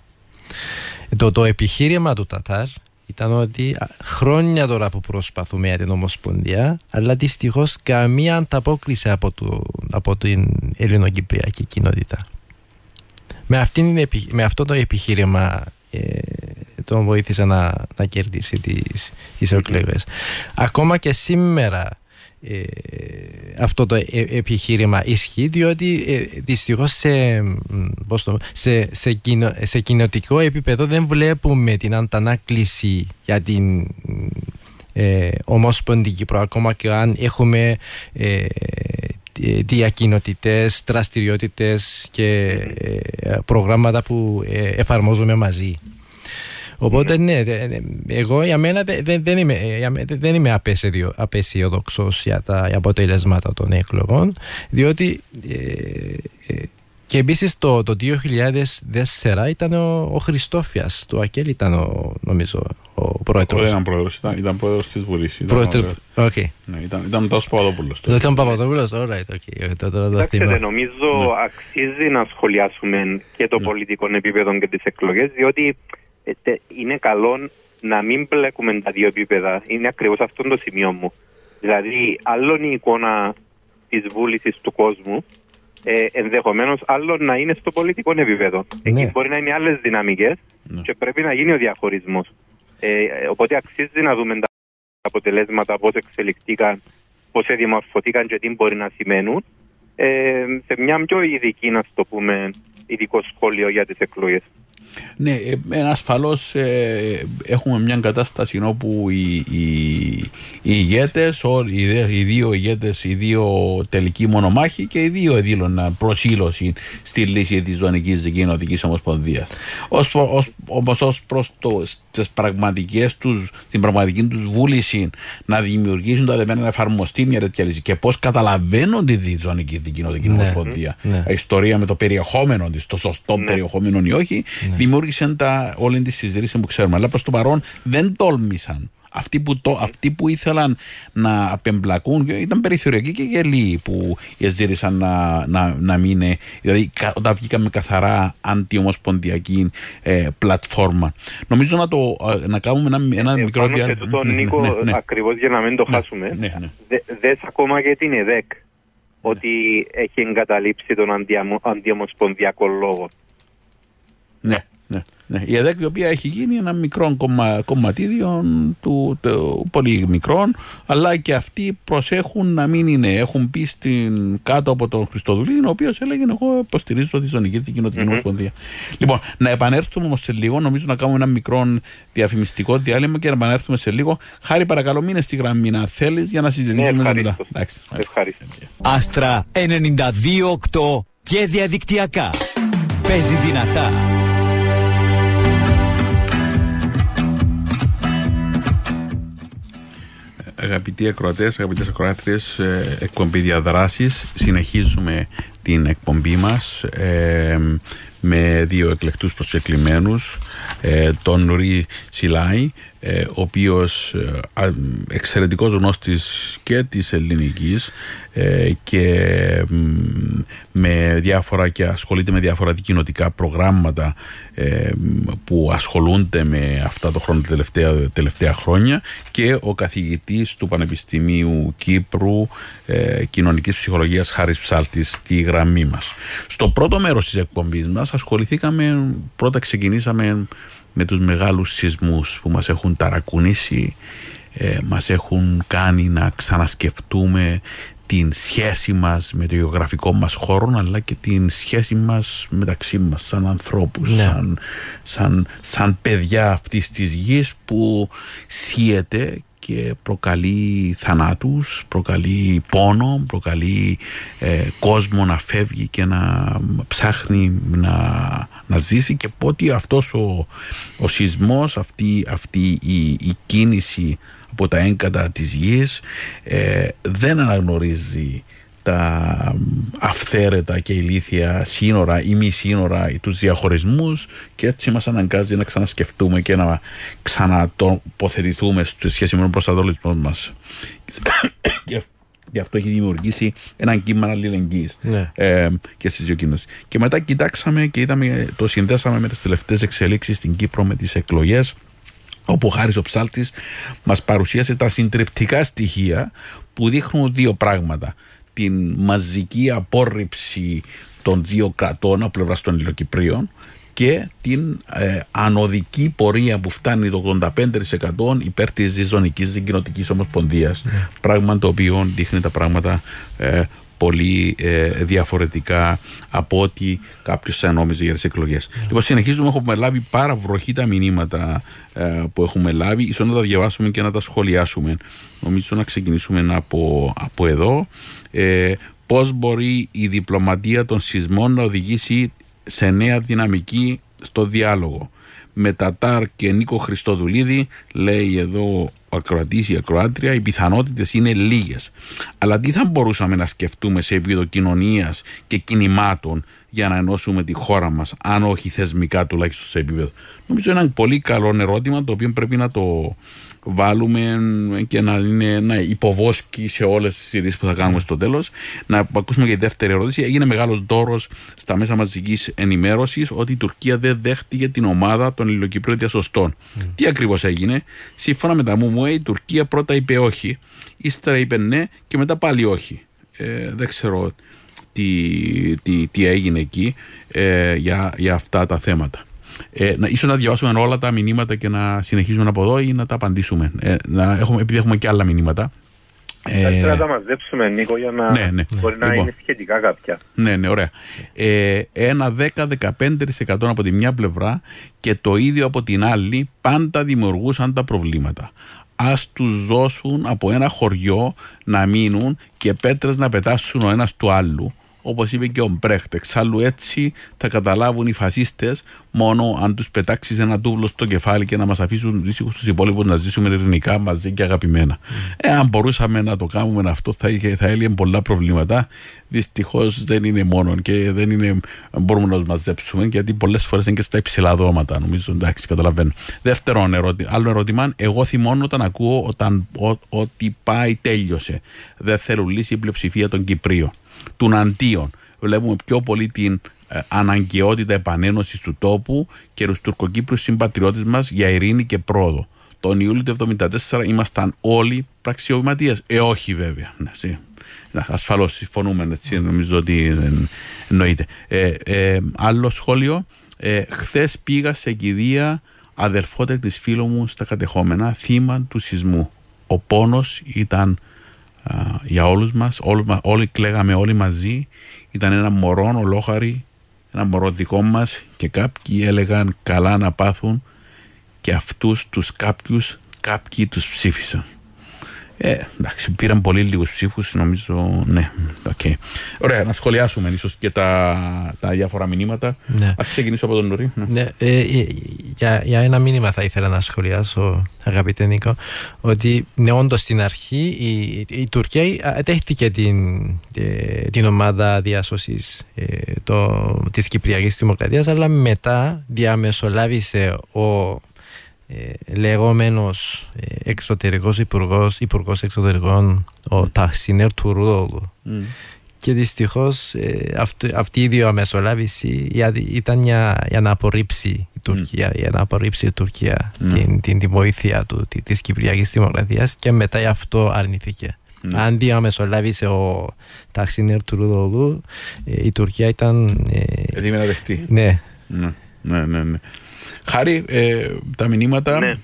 το, το επιχείρημα του Τατάρ ήταν ότι χρόνια τώρα που προσπαθούμε για την Ομοσπονδία, αλλά δυστυχώς καμία ανταπόκριση από, το, από την ελληνοκυπριακή κοινότητα. Με, αυτήν, με αυτό το επιχείρημα ε, τον βοήθησε να, να κερδίσει τις, τις εκλογές. Ακόμα και σήμερα ε, αυτό το ε, επιχείρημα ισχύει διότι ε, δυστυχώς σε, σε, σε, σε κοινοτικό επίπεδο δεν βλέπουμε την αντανάκληση για την ε, ομόσπονδη ακόμα και αν έχουμε ε, διακοινωτικές δραστηριότητες και ε, προγράμματα που εφαρμόζουμε μαζί. Οπότε ναι, εγώ για μένα δεν, δεν είμαι, δεν είμαι απεσιόδοξο για τα αποτελέσματα των εκλογών, διότι ε, ε, και επίσης το, το 2004 ήταν ο, ο Χριστόφιας του ΑΚΕΛ, ήταν ο, νομίζω ο πρόεδρος. Δεν ήταν πρόεδρος, ήταν, ήταν πρόεδρος της Βουλής. Okay. Ναι, ήταν, ήταν ο Παπαδόπουλος. Δεν ήταν Παπαδόπουλος, right, okay. το, το, το θυμάμαι. νομίζω ναι. αξίζει να σχολιάσουμε και το ναι. πολιτικό επίπεδο και τις εκλογές, διότι είναι καλό να μην μπλέκουμε τα δύο επίπεδα. Είναι ακριβώς αυτό το σημείο μου. Δηλαδή, άλλο η εικόνα της βούλησης του κόσμου, ε, ενδεχομένως άλλο να είναι στο πολιτικό επίπεδο. Ναι. Εκεί μπορεί να είναι άλλες δυναμικές ναι. και πρέπει να γίνει ο διαχωρισμός. Ε, οπότε αξίζει να δούμε τα αποτελέσματα, πώς εξελιχθήκαν, πώς διαμορφωθήκαν και τι μπορεί να σημαίνουν. Ε, σε μια πιο ειδική, να το πούμε, ειδικό σχόλιο για τις εκλογές. Ναι, ε, ασφαλώς ε, έχουμε μια κατάσταση όπου οι, οι, οι ηγέτες, οι, οι, δύο ηγέτες, οι δύο τελικοί μονομάχοι και οι δύο δήλωναν προσήλωση στη λύση της Ζωνική Δικαιωτική Ομοσπονδίας. Όμως, ως προς τις πραγματικές τους, την πραγματική τους βούληση να δημιουργήσουν τα δεμένα να εφαρμοστεί μια τέτοια λύση και πώς καταλαβαίνουν τη Ζωνική Δικαιωτική ναι, Ομοσπονδία, ναι. ιστορία με το περιεχόμενο της, το σωστό ναι. περιεχόμενο ή όχι, ναι δημιούργησαν τα, όλη τη συζήτηση που ξέρουμε. Αλλά προς το παρόν δεν τόλμησαν. Αυτοί που, το, αυτοί που ήθελαν να απεμπλακούν ήταν περιθωριακοί και γελοί που ζήτησαν να, να, να μην είναι. Δηλαδή, όταν βγήκαμε καθαρά αντιομοσπονδιακή ε, πλατφόρμα. Νομίζω να, το, ε, να κάνουμε ένα, ένα ε, μικρό διάλειμμα. Και τούτο, ναι, Νίκο, ναι, ναι, ακριβώς για να μην το ναι, χάσουμε. Ναι, ναι. Δε ακόμα και την ΕΔΕΚ ότι έχει εγκαταλείψει τον αντιομοσπονδιακό λόγο. Ναι. Ναι, ναι. Η ΕΔΕΚ η οποία έχει γίνει ένα μικρό κομμα, κομματίδιο του, του, πολύ μικρό, αλλά και αυτοί προσέχουν να μην είναι. Έχουν πει στην, κάτω από τον Χριστοδουλή, ο οποίος έλεγε: Εγώ υποστηρίζω τη Ζωνική Κοινοτική Ομοσπονδία. Mm-hmm. Λοιπόν, να επανέλθουμε όμως σε λίγο, νομίζω να κάνουμε ένα μικρό διαφημιστικό διάλειμμα και να επανέλθουμε σε λίγο. Χάρη, παρακαλώ, μείνε στη γραμμή να θέλεις για να συζητήσουμε ναι, μετά. Ευχαριστώ. Άστρα 92-8 και διαδικτυακά. Παίζει δυνατά. Αγαπητοί ακροατές, αγαπητές ακροάτριες, ε, εκπομπή διαδράσεις. Συνεχίζουμε την εκπομπή μας ε, με δύο εκλεκτούς προσκεκλημένους, ε, τον Ρί Σιλάη, ε, ο οποίος ε, εξαιρετικός γνώστης και της ελληνικής ε, και με διάφορα και ασχολείται με διάφορα κοινοτικά προγράμματα που ασχολούνται με αυτά το χρόνο τελευταία, τελευταία χρόνια και ο καθηγητής του Πανεπιστημίου Κύπρου Κοινωνικής Ψυχολογίας Χάρης Ψάλτης τη γραμμή μας. Στο πρώτο μέρος της εκπομπής μας ασχοληθήκαμε, πρώτα ξεκινήσαμε με τους μεγάλους σεισμούς που μας έχουν ταρακουνήσει, ε, μας έχουν κάνει να ξανασκεφτούμε την σχέση μας με το γεωγραφικό μας χώρο αλλά και την σχέση μας μεταξύ μας σαν ανθρώπους, ναι. σαν, σαν, σαν παιδιά αυτής της γης που σύεται και προκαλεί θανάτους, προκαλεί πόνο, προκαλεί ε, κόσμο να φεύγει και να ψάχνει να, να ζήσει. Και πότε αυτός ο, ο σεισμός, αυτή, αυτή η, η κίνηση από τα έγκατα της γης ε, δεν αναγνωρίζει τα αυθαίρετα και ηλίθια σύνορα ή μη σύνορα ή τους διαχωρισμούς και έτσι μας αναγκάζει να ξανασκεφτούμε και να ξανατοποθετηθούμε στη σχέση με τον προστατολισμό μας. <coughs> και γι' αυτό έχει δημιουργήσει έναν κύμα αλληλεγγύης ναι. ε, και στις δύο κοινότητες. Και μετά κοιτάξαμε και είδαμε, το συνδέσαμε με τις τελευταίες εξελίξεις στην Κύπρο με τις εκλογές όπου ο Χάρης ο Ψάλτης μας παρουσίασε τα συντριπτικά στοιχεία που δείχνουν δύο πράγματα. Την μαζική απόρριψη των δύο κρατών από πλευράς των Ιλοκυπρίων και την ε, ανωδική πορεία που φτάνει το 85% υπέρ της ζωνικής κοινοτικής ομοσπονδίας. Ναι. Πράγμα το οποίο δείχνει τα πράγματα ε, πολύ ε, διαφορετικά από ό,τι κάποιος θα νόμιζε για τις εκλογές. Yeah. Λοιπόν, συνεχίζουμε. Έχουμε λάβει πάρα βροχή τα μηνύματα ε, που έχουμε λάβει. ίσως να τα διαβάσουμε και να τα σχολιάσουμε. Νομίζω να ξεκινήσουμε από, από εδώ. Ε, Πώς μπορεί η διπλωματία των σεισμών να οδηγήσει σε νέα δυναμική στο διάλογο. Με Τατάρ και Νίκο Χριστοδουλίδη, λέει εδώ ο ακροατής ή η ακροάτρια, οι πιθανότητες είναι λίγες. Αλλά τι θα μπορούσαμε να σκεφτούμε σε επίπεδο κοινωνίας και κινημάτων για να ενώσουμε τη χώρα μας, αν όχι θεσμικά τουλάχιστον σε επίπεδο; Νομίζω είναι ένα πολύ καλό ερώτημα το οποίο πρέπει να το βάλουμε και να είναι ένα υποβόσκι σε όλες τις ειδήσεις που θα κάνουμε στο τέλος. Να ακούσουμε και τη δεύτερη ερώτηση. Έγινε μεγάλος δώρος στα μέσα μαζικής ενημέρωσης ότι η Τουρκία δεν δέχτηκε την ομάδα των Ελληνοκυπρίων διασωστών. Mm. Τι ακριβώς έγινε; Σύμφωνα με τα μου, η Τουρκία πρώτα είπε όχι, ύστερα είπε ναι και μετά πάλι όχι. Ε, δεν ξέρω τι, τι, τι έγινε εκεί ε, για, για αυτά τα θέματα. Ε, να, ίσως να διαβάσουμε όλα τα μηνύματα και να συνεχίσουμε από εδώ ή να τα απαντήσουμε. Ε, να έχουμε, επειδή έχουμε και άλλα μηνύματα. Ε, να τα μαζέψουμε, Νίκο, για να ναι, ναι. μπορεί να λοιπόν, είναι σχετικά κάποια. Ναι, ναι, ωραία. Ε, ένα 10-15% από τη μια πλευρά και το ίδιο από την άλλη πάντα δημιουργούσαν τα προβλήματα. Ας τους δώσουν από ένα χωριό να μείνουν και πέτρες να πετάσουν ο ένας του άλλου όπως είπε και ο Μπρέχτ. Εξάλλου έτσι θα καταλάβουν οι φασίστες μόνο αν τους πετάξεις ένα τούβλο στο κεφάλι και να μας αφήσουν δύσκολου τους υπόλοιπους να ζήσουμε ειρηνικά μαζί και αγαπημένα. Mm. Ε, αν μπορούσαμε να το κάνουμε αυτό, θα, είχε, θα έλυε πολλά προβλήματα. Δυστυχώς δεν είναι μόνο και δεν είναι, μπορούμε να τους μαζέψουμε γιατί πολλές φορές είναι και στα υψηλά δώματα. Νομίζω εντάξει, καταλαβαίνω. Δεύτερον ερώτημα, άλλο ερώτημα, εγώ θυμώνω όταν ακούω όταν, ότι πάει τέλειωσε. Δεν θέλουν λύση η πλειοψηφία των Κυπρίων των αντίων. Βλέπουμε πιο πολύ την ε, αναγκαιότητα επανένωσης του τόπου και τους τουρκοκύπριους συμπατριώτες μας για ειρήνη και πρόοδο. Τον Ιούλιο του 1974 ήμασταν όλοι πραξιωματίε. Ε, όχι βέβαια. Ναι, Ασφαλώς συμφωνούμε, έτσι, νομίζω ότι δεν εννοείται. Ε, ε, άλλο σχόλιο. Ε, Χθες πήγα σε κηδεία αδερφότερη της φίλου μου στα κατεχόμενα, θύμα του σεισμού. Ο πόνος ήταν για όλους μας, όλοι, όλοι κλαίγαμε όλοι μαζί, ήταν ένα μωρό ολόχαρη, ένα μωρό δικό μας και κάποιοι έλεγαν καλά να πάθουν και αυτούς τους κάποιους κάποιοι τους ψήφισαν. Ε, εντάξει, πήραν πολύ λίγους ψήφους, νομίζω. Ναι, okay. Ωραία, να σχολιάσουμε ίσως και τα, τα διάφορα μηνύματα. Ναι. Α ξεκινήσω από τον Νουρί. Ναι. ναι, ε, ε, για, για ένα μήνυμα θα ήθελα να σχολιάσω, αγαπητέ Νίκο, ότι ναι, όντως στην αρχή η, η, Τουρκία δέχτηκε την, ε, την ομάδα διάσωσης ε, της Κυπριακής Δημοκρατίας, αλλά μετά διαμεσολάβησε ο ε, λεγόμενος ε, εξωτερικός υπουργός, υπουργός εξωτερικών ο Ταχσινέρ Τουρούδογλου mm. και δυστυχώς ε, αυτή, αυτή η διαμεσολάβηση ήταν για, για να απορρίψει η Τουρκία, mm. για να απορρίψει η Τουρκία mm. την, την, την, βοήθεια του, τη, της Κυπριακής Δημοκρατίας και μετά γι' αυτό αρνηθήκε. Mm. Αν διαμεσολάβησε ο Ταχσινέρ Τουρούδογλου η Τουρκία ήταν... Ε, να δεχτεί. Ναι. Ναι, ναι, ναι. ναι. Χάρη, ε, τα μηνύματα. Ναι.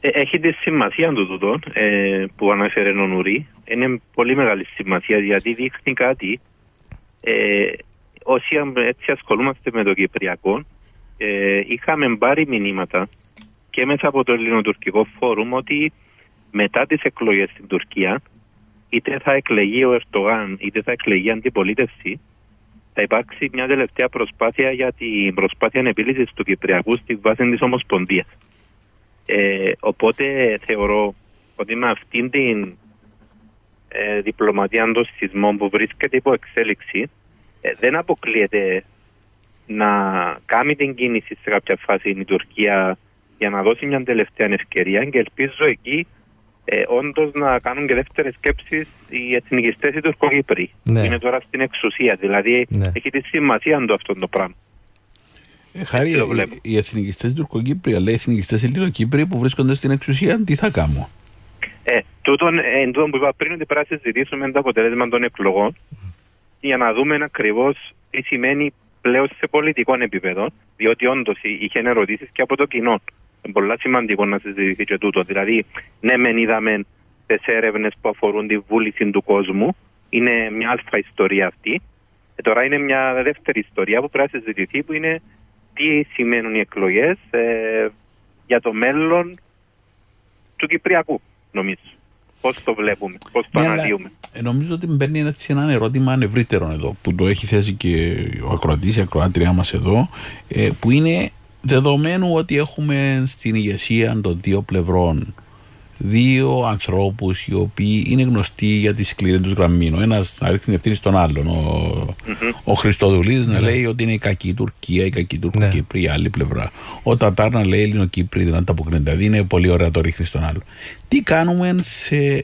Ε, έχει τη σημασία του τούτο ε, που ανέφερε ο Νουρί. Είναι πολύ μεγάλη σημασία γιατί δείχνει κάτι. Ε, όσοι έτσι ασχολούμαστε με το Κυπριακό, ε, είχαμε πάρει μηνύματα και μέσα από το Ελληνοτουρκικό Φόρουμ ότι μετά τις εκλογές στην Τουρκία είτε θα εκλεγεί ο Ερτογάν είτε θα εκλεγεί αντιπολίτευση θα υπάρξει μια τελευταία προσπάθεια για την προσπάθεια επίλυση του Κυπριακού στη βάση της Ομοσπονδίας. Ε, οπότε θεωρώ ότι με αυτήν την ε, διπλωματία των σεισμών που βρίσκεται υπό εξέλιξη ε, δεν αποκλείεται να κάνει την κίνηση σε κάποια φάση η Τουρκία για να δώσει μια τελευταία ευκαιρία και ελπίζω εκεί ε, όντως να κάνουν και δεύτερες σκέψεις οι εθνικιστές οι Τουρκοκύπροι. Ναι. Είναι τώρα στην εξουσία. Δηλαδή ναι. έχει τη σημασία του αυτό το πράγμα. Ε, Χάρη, Έτσι το οι, βλέπω. οι εθνικιστές Τουρκοκύπροι, αλλά οι εθνικιστές Ελληνοκύπροι που βρίσκονται στην εξουσία, τι θα κάνουν; Ε, τούτον, ε, εν τούτον που είπα πριν ότι πρέπει να συζητήσουμε το αποτέλεσμα των εκλογών για να δούμε ακριβώς τι σημαίνει πλέον σε πολιτικό επίπεδο, διότι όντως είχε ερωτήσεις και από το κοινό. Είναι πολύ σημαντικό να συζητηθεί και τούτο. Δηλαδή, ναι, μεν είδαμε τις έρευνες που αφορούν τη βούληση του κόσμου. Είναι μια αλφα ιστορία αυτή. Ε, τώρα είναι μια δεύτερη ιστορία που πρέπει να συζητηθεί, που είναι τι σημαίνουν οι εκλογές ε, για το μέλλον του Κυπριακού, νομίζω. Πώς το βλέπουμε, πώς το Ναι, αλλά, αναλύουμε. ε, νομίζω ότι μπαίνει έτσι ένα ερώτημα ευρύτερο εδώ, που το έχει θέσει και ο ακροατής, η ακροάτριά μας εδώ, ε, που είναι δεδομένου ότι έχουμε στην ηγεσία των δύο πλευρών δύο ανθρώπους οι οποίοι είναι γνωστοί για τη σκληρή τους γραμμή. Ο ένας να ρίχνει ευθύνη στον άλλον. Ο, ο Χριστοδουλίδης να λέει ότι είναι η κακή Τουρκία, η κακή Τουρκοκύπρη, η άλλη πλευρά. Ο Τατάρ να λέει Ελληνοκύπρη, δεν ανταποκρίνεται. Δηλαδή είναι πολύ ωραία το ρίχνει στον άλλον. Τι κάνουμε σε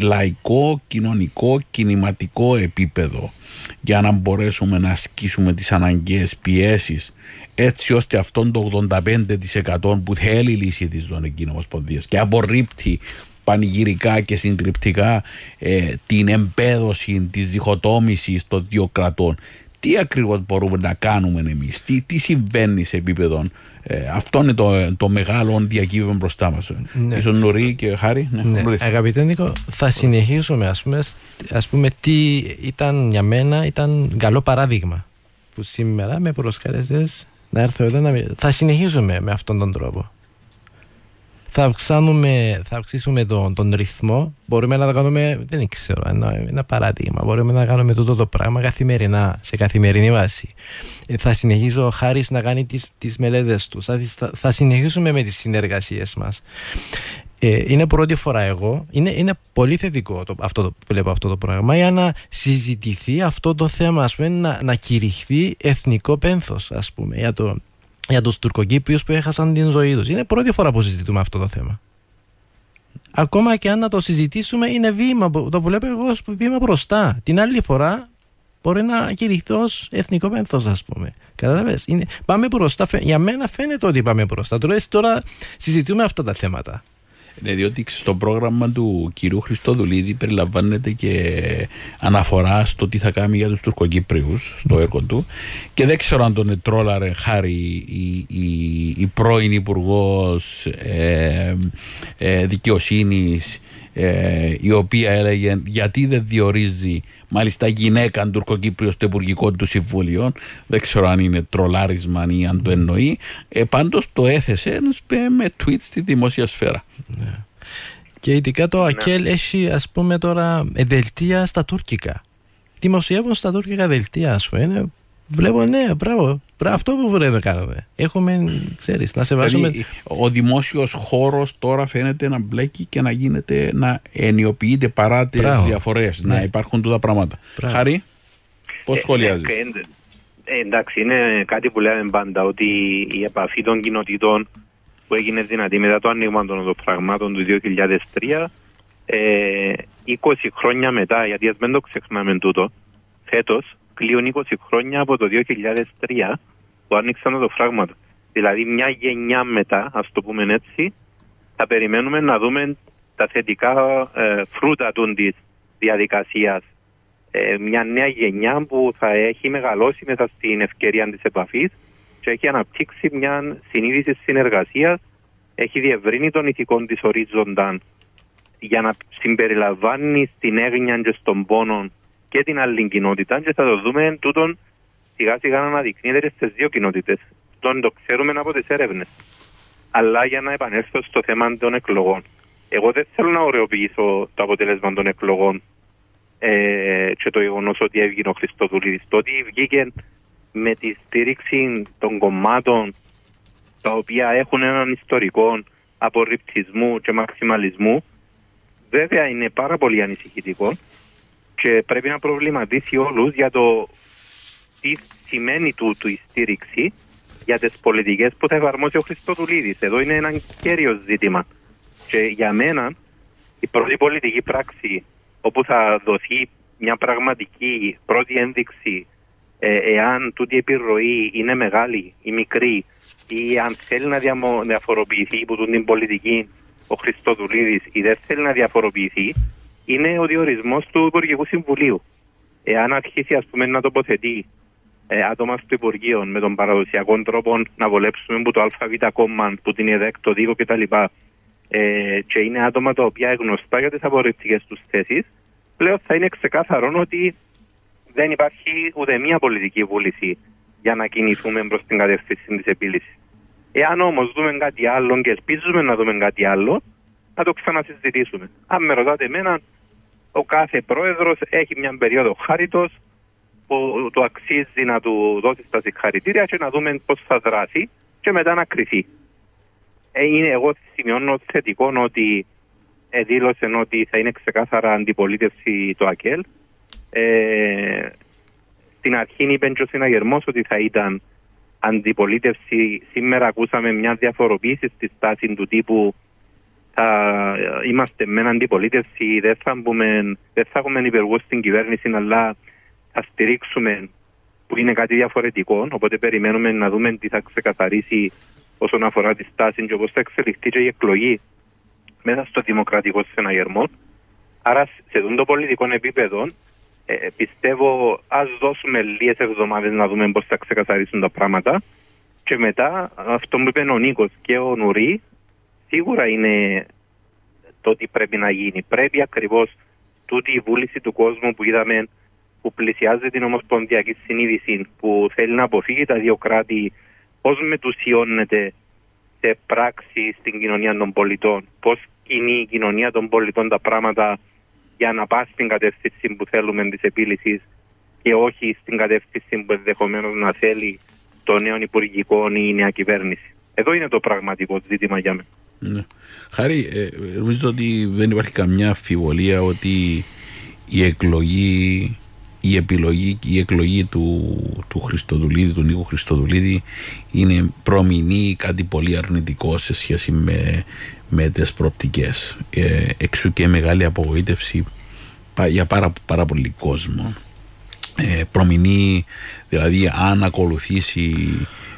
λαϊκό, κοινωνικό, κινηματικό επίπεδο για να μπορέσουμε να ασκήσουμε τις αναγκαίες πιέσεις έτσι ώστε αυτόν το 85% που θέλει λύση της Ζωνικής Ομοσπονδίας και απορρίπτει πανηγυρικά και συντριπτικά ε, την εμπέδωση της διχοτόμησης των δύο κρατών τι ακριβώς μπορούμε να κάνουμε εμείς τι, τι συμβαίνει σε επίπεδο ε, αυτό είναι το, το μεγάλο διακύβευμα μπροστά μας Ναι. Ίσως Νουρή και Χάρη ναι, Ναι, Νουρή. αγαπητέ Νίκο, θα συνεχίσουμε ας πούμε, σ- ας πούμε τι ήταν για μένα ήταν καλό παράδειγμα που σήμερα με προσκάλεσες να έρθω εδώ να μιλ- θα συνεχίσουμε με αυτόν τον τρόπο. Θα, αυξάνουμε, θα αυξήσουμε τον, τον ρυθμό. Μπορούμε να το κάνουμε δεν ξέρω ένα, ένα παράδειγμα. Μπορούμε να κάνουμε τούτο το πράγμα καθημερινά σε καθημερινή βάση. Ε, θα συνεχίσω ο Χάρης να κάνει τις, τις μελέτες του. Θα, θα, θα συνεχίσουμε με τις συνεργασίες μας ε, είναι πρώτη φορά εγώ. Είναι, είναι πολύ θετικό το, αυτό το, βλέπω αυτό το πράγμα για να συζητηθεί αυτό το θέμα, ας πούμε, να, να κηρυχθεί εθνικό πένθος, ας πούμε, για, το, για τους Τουρκοκύπριους που έχασαν την ζωή τους. Είναι πρώτη φορά που συζητούμε αυτό το θέμα. Ακόμα και αν να το συζητήσουμε είναι βήμα, που- το βλέπω εγώ ως βήμα μπροστά. Την άλλη φορά μπορεί να κηρυχθεί ως εθνικό πένθος, ας πούμε. Κατάλαβες. Είναι, πάμε μπροστά. Φαι- Για μένα φαίνεται ότι πάμε μπροστά. Τώρα, τώρα συζητούμε αυτά τα θέματα. Ναι, διότι στο πρόγραμμα του κυρίου Χριστόδουλίδη περιλαμβάνεται και αναφορά στο τι θα κάνει για τους Τουρκοκύπριους στο έργο του. Και δεν ξέρω αν τον τρόλαρε χάρη η, η, η πρώην υπουργός ε, ε, δικαιοσύνης ε, η οποία έλεγε γιατί δεν διορίζει μάλιστα γυναίκα τουρκοκύπριος στο Υπουργικό του Συμβούλιο. Δεν ξέρω αν είναι τρολάρισμα ή αν το εννοεί. Ε, Πάντως το έθεσε ε, με tweet στη δημόσια σφαίρα. Και ειδικά το ΑΚΕΛ έχει ας πούμε τώρα ε, δελτία στα τουρκικά. Δημοσιεύουν στα τουρκικά δελτία ας πούμε. Είναι, βλέπω ναι, μπράβο. μπράβο, αυτό που πρέπει να κάνουμε. Έχουμε, ξέρεις, να σεβάσουμε... Δηλαδή, ο δημόσιος χώρος τώρα φαίνεται να μπλέκει και να γίνεται να ενιοποιείται παρά τις Μπράβο. διαφορές. Ναι. Να υπάρχουν τούτα πράγματα. Μπράβο. Χάρη, πώς Ε, σχολιάζεις; ε, ε, εντάξει, είναι κάτι που λέμε πάντα ότι η επαφή των κοινοτήτων που έγινε δυνατή μετά το άνοιγμα των οδοφραγμάτων του 2003 ε, 20 χρόνια μετά, γιατί ας μην το ξεχνάμε τούτο, φέτος κλείουν 20 χρόνια από το 2003 που άνοιξαν το φράγματα. Δηλαδή μια γενιά μετά, ας το πούμε έτσι, θα περιμένουμε να δούμε τα θετικά ε, φρούτα του της διαδικασίας ε, μια νέα γενιά που θα έχει μεγαλώσει μέσα στην ευκαιρία της επαφής και έχει αναπτύξει μια συνείδηση συνεργασίας, έχει διευρύνει τον ηθικό της ορίζοντα για να συμπεριλαμβάνει στην έγνοια και στον πόνο και την άλλη κοινότητα και θα το δούμε τούτον σιγά σιγά να αναδεικνύεται και στις δύο κοινότητες. Τον το ξέρουμε από τις έρευνες. Αλλά για να επανέλθω στο θέμα των εκλογών. Εγώ δεν θέλω να ωρεοποιήσω το αποτέλεσμα των εκλογών ε, και το γεγονός ότι έβγαινε ο Χριστοδουλίδης. Το ότι βγήκε με τη στήριξη των κομμάτων τα οποία έχουν έναν ιστορικό απορριπτισμού και μαξιμαλισμού βέβαια είναι πάρα πολύ ανησυχητικό και πρέπει να προβληματίσει όλους για το τι σημαίνει τούτου η στήριξη για τις πολιτικές που θα εφαρμόσει ο Χριστοδουλίδης. Εδώ είναι ένα κέριο ζήτημα. Και για μένα η πρώτη πολιτική πράξη όπου θα δοθεί μια πραγματική πρώτη ένδειξη ε, εάν τούτη επιρροή είναι μεγάλη ή μικρή ή αν θέλει να διαμο, διαφοροποιηθεί υπό την πολιτική ο Χριστοδουλίδης ή δεν θέλει να διαφοροποιηθεί είναι ο διορισμός του Υπουργικού Συμβουλίου. Εάν αρχίσει ας πούμε να τοποθετεί ε, άτομα στο Υπουργείο με τον παραδοσιακό τρόπο να βολέψουμε που το ΑΒ κόμμα, που την ΕΔΕΚ, το ΔΙΚΟ κτλ. Ε, και είναι άτομα τα οποία γνωστά για τις απορριπτικές τους θέσεις, πλέον θα είναι ξεκάθαρο ότι δεν υπάρχει ούτε μία πολιτική βούληση για να κινηθούμε προς την κατεύθυνση της επίλυσης. Εάν όμως δούμε κάτι άλλο και ελπίζουμε να δούμε κάτι άλλο, θα το ξανασυζητήσουμε. Αν με ρωτάτε εμένα, ο κάθε πρόεδρος έχει μια περίοδο χάριτος που του αξίζει να του δώσει τα συγχαρητήρια και να δούμε πώς θα δράσει και μετά να κρυθεί. Ε, είναι, εγώ σημειώνω θετικό ότι ε, δήλωσε ότι θα είναι ξεκάθαρα αντιπολίτευση το ΑΚΕΛ. Ε, στην αρχή είπε και ο συναγερμός ότι θα ήταν αντιπολίτευση. Σήμερα ακούσαμε μια διαφοροποίηση στη στάση του τύπου θα είμαστε με αντιπολίτευση, δεν θα, μπούμε, δεν θα έχουμε υπεργούς στην κυβέρνηση, αλλά θα στηρίξουμε που είναι κάτι διαφορετικό. Οπότε περιμένουμε να δούμε τι θα ξεκαθαρίσει όσον αφορά τη στάση και πώ θα εξελιχθεί και η εκλογή μέσα στο δημοκρατικό συναγερμό. Άρα, σε αυτό το πολιτικό επίπεδο, ε, πιστεύω ας δώσουμε λίγες εβδομάδες να δούμε πώς θα ξεκαθαρίσουν τα πράγματα. Και μετά, αυτό που είπε ο Νίκος και ο Νουρί, σίγουρα είναι το ότι πρέπει να γίνει. Πρέπει ακριβώς τούτη η βούληση του κόσμου που είδαμε που πλησιάζει την ομοσπονδιακή συνείδηση, που θέλει να αποφύγει τα δύο κράτη, πώς μετουσιώνεται σε πράξη στην κοινωνία των πολιτών, πώς κινεί η κοινωνία των πολιτών τα πράγματα για να πάει στην κατεύθυνση που θέλουμε της επίλυσης και όχι στην κατεύθυνση που ενδεχομένως να θέλει το νέο υπουργικό ή η νέα κυβέρνηση. Εδώ είναι το πραγματικό ζήτημα για μένα. Ναι. Χάρη, ε, νομίζω ότι δεν υπάρχει καμιά αμφιβολία ότι η εκλογή η επιλογή, η εκλογή του, του Χριστοδουλίδη, του Νίκου Χριστοδουλίδη είναι προμηνή κάτι πολύ αρνητικό σε σχέση με, με τις προοπτικές. Ε, εξού και μεγάλη απογοήτευση για πάρα, πάρα πολύ κόσμο. Ε, προμηνή, δηλαδή αν ακολουθήσει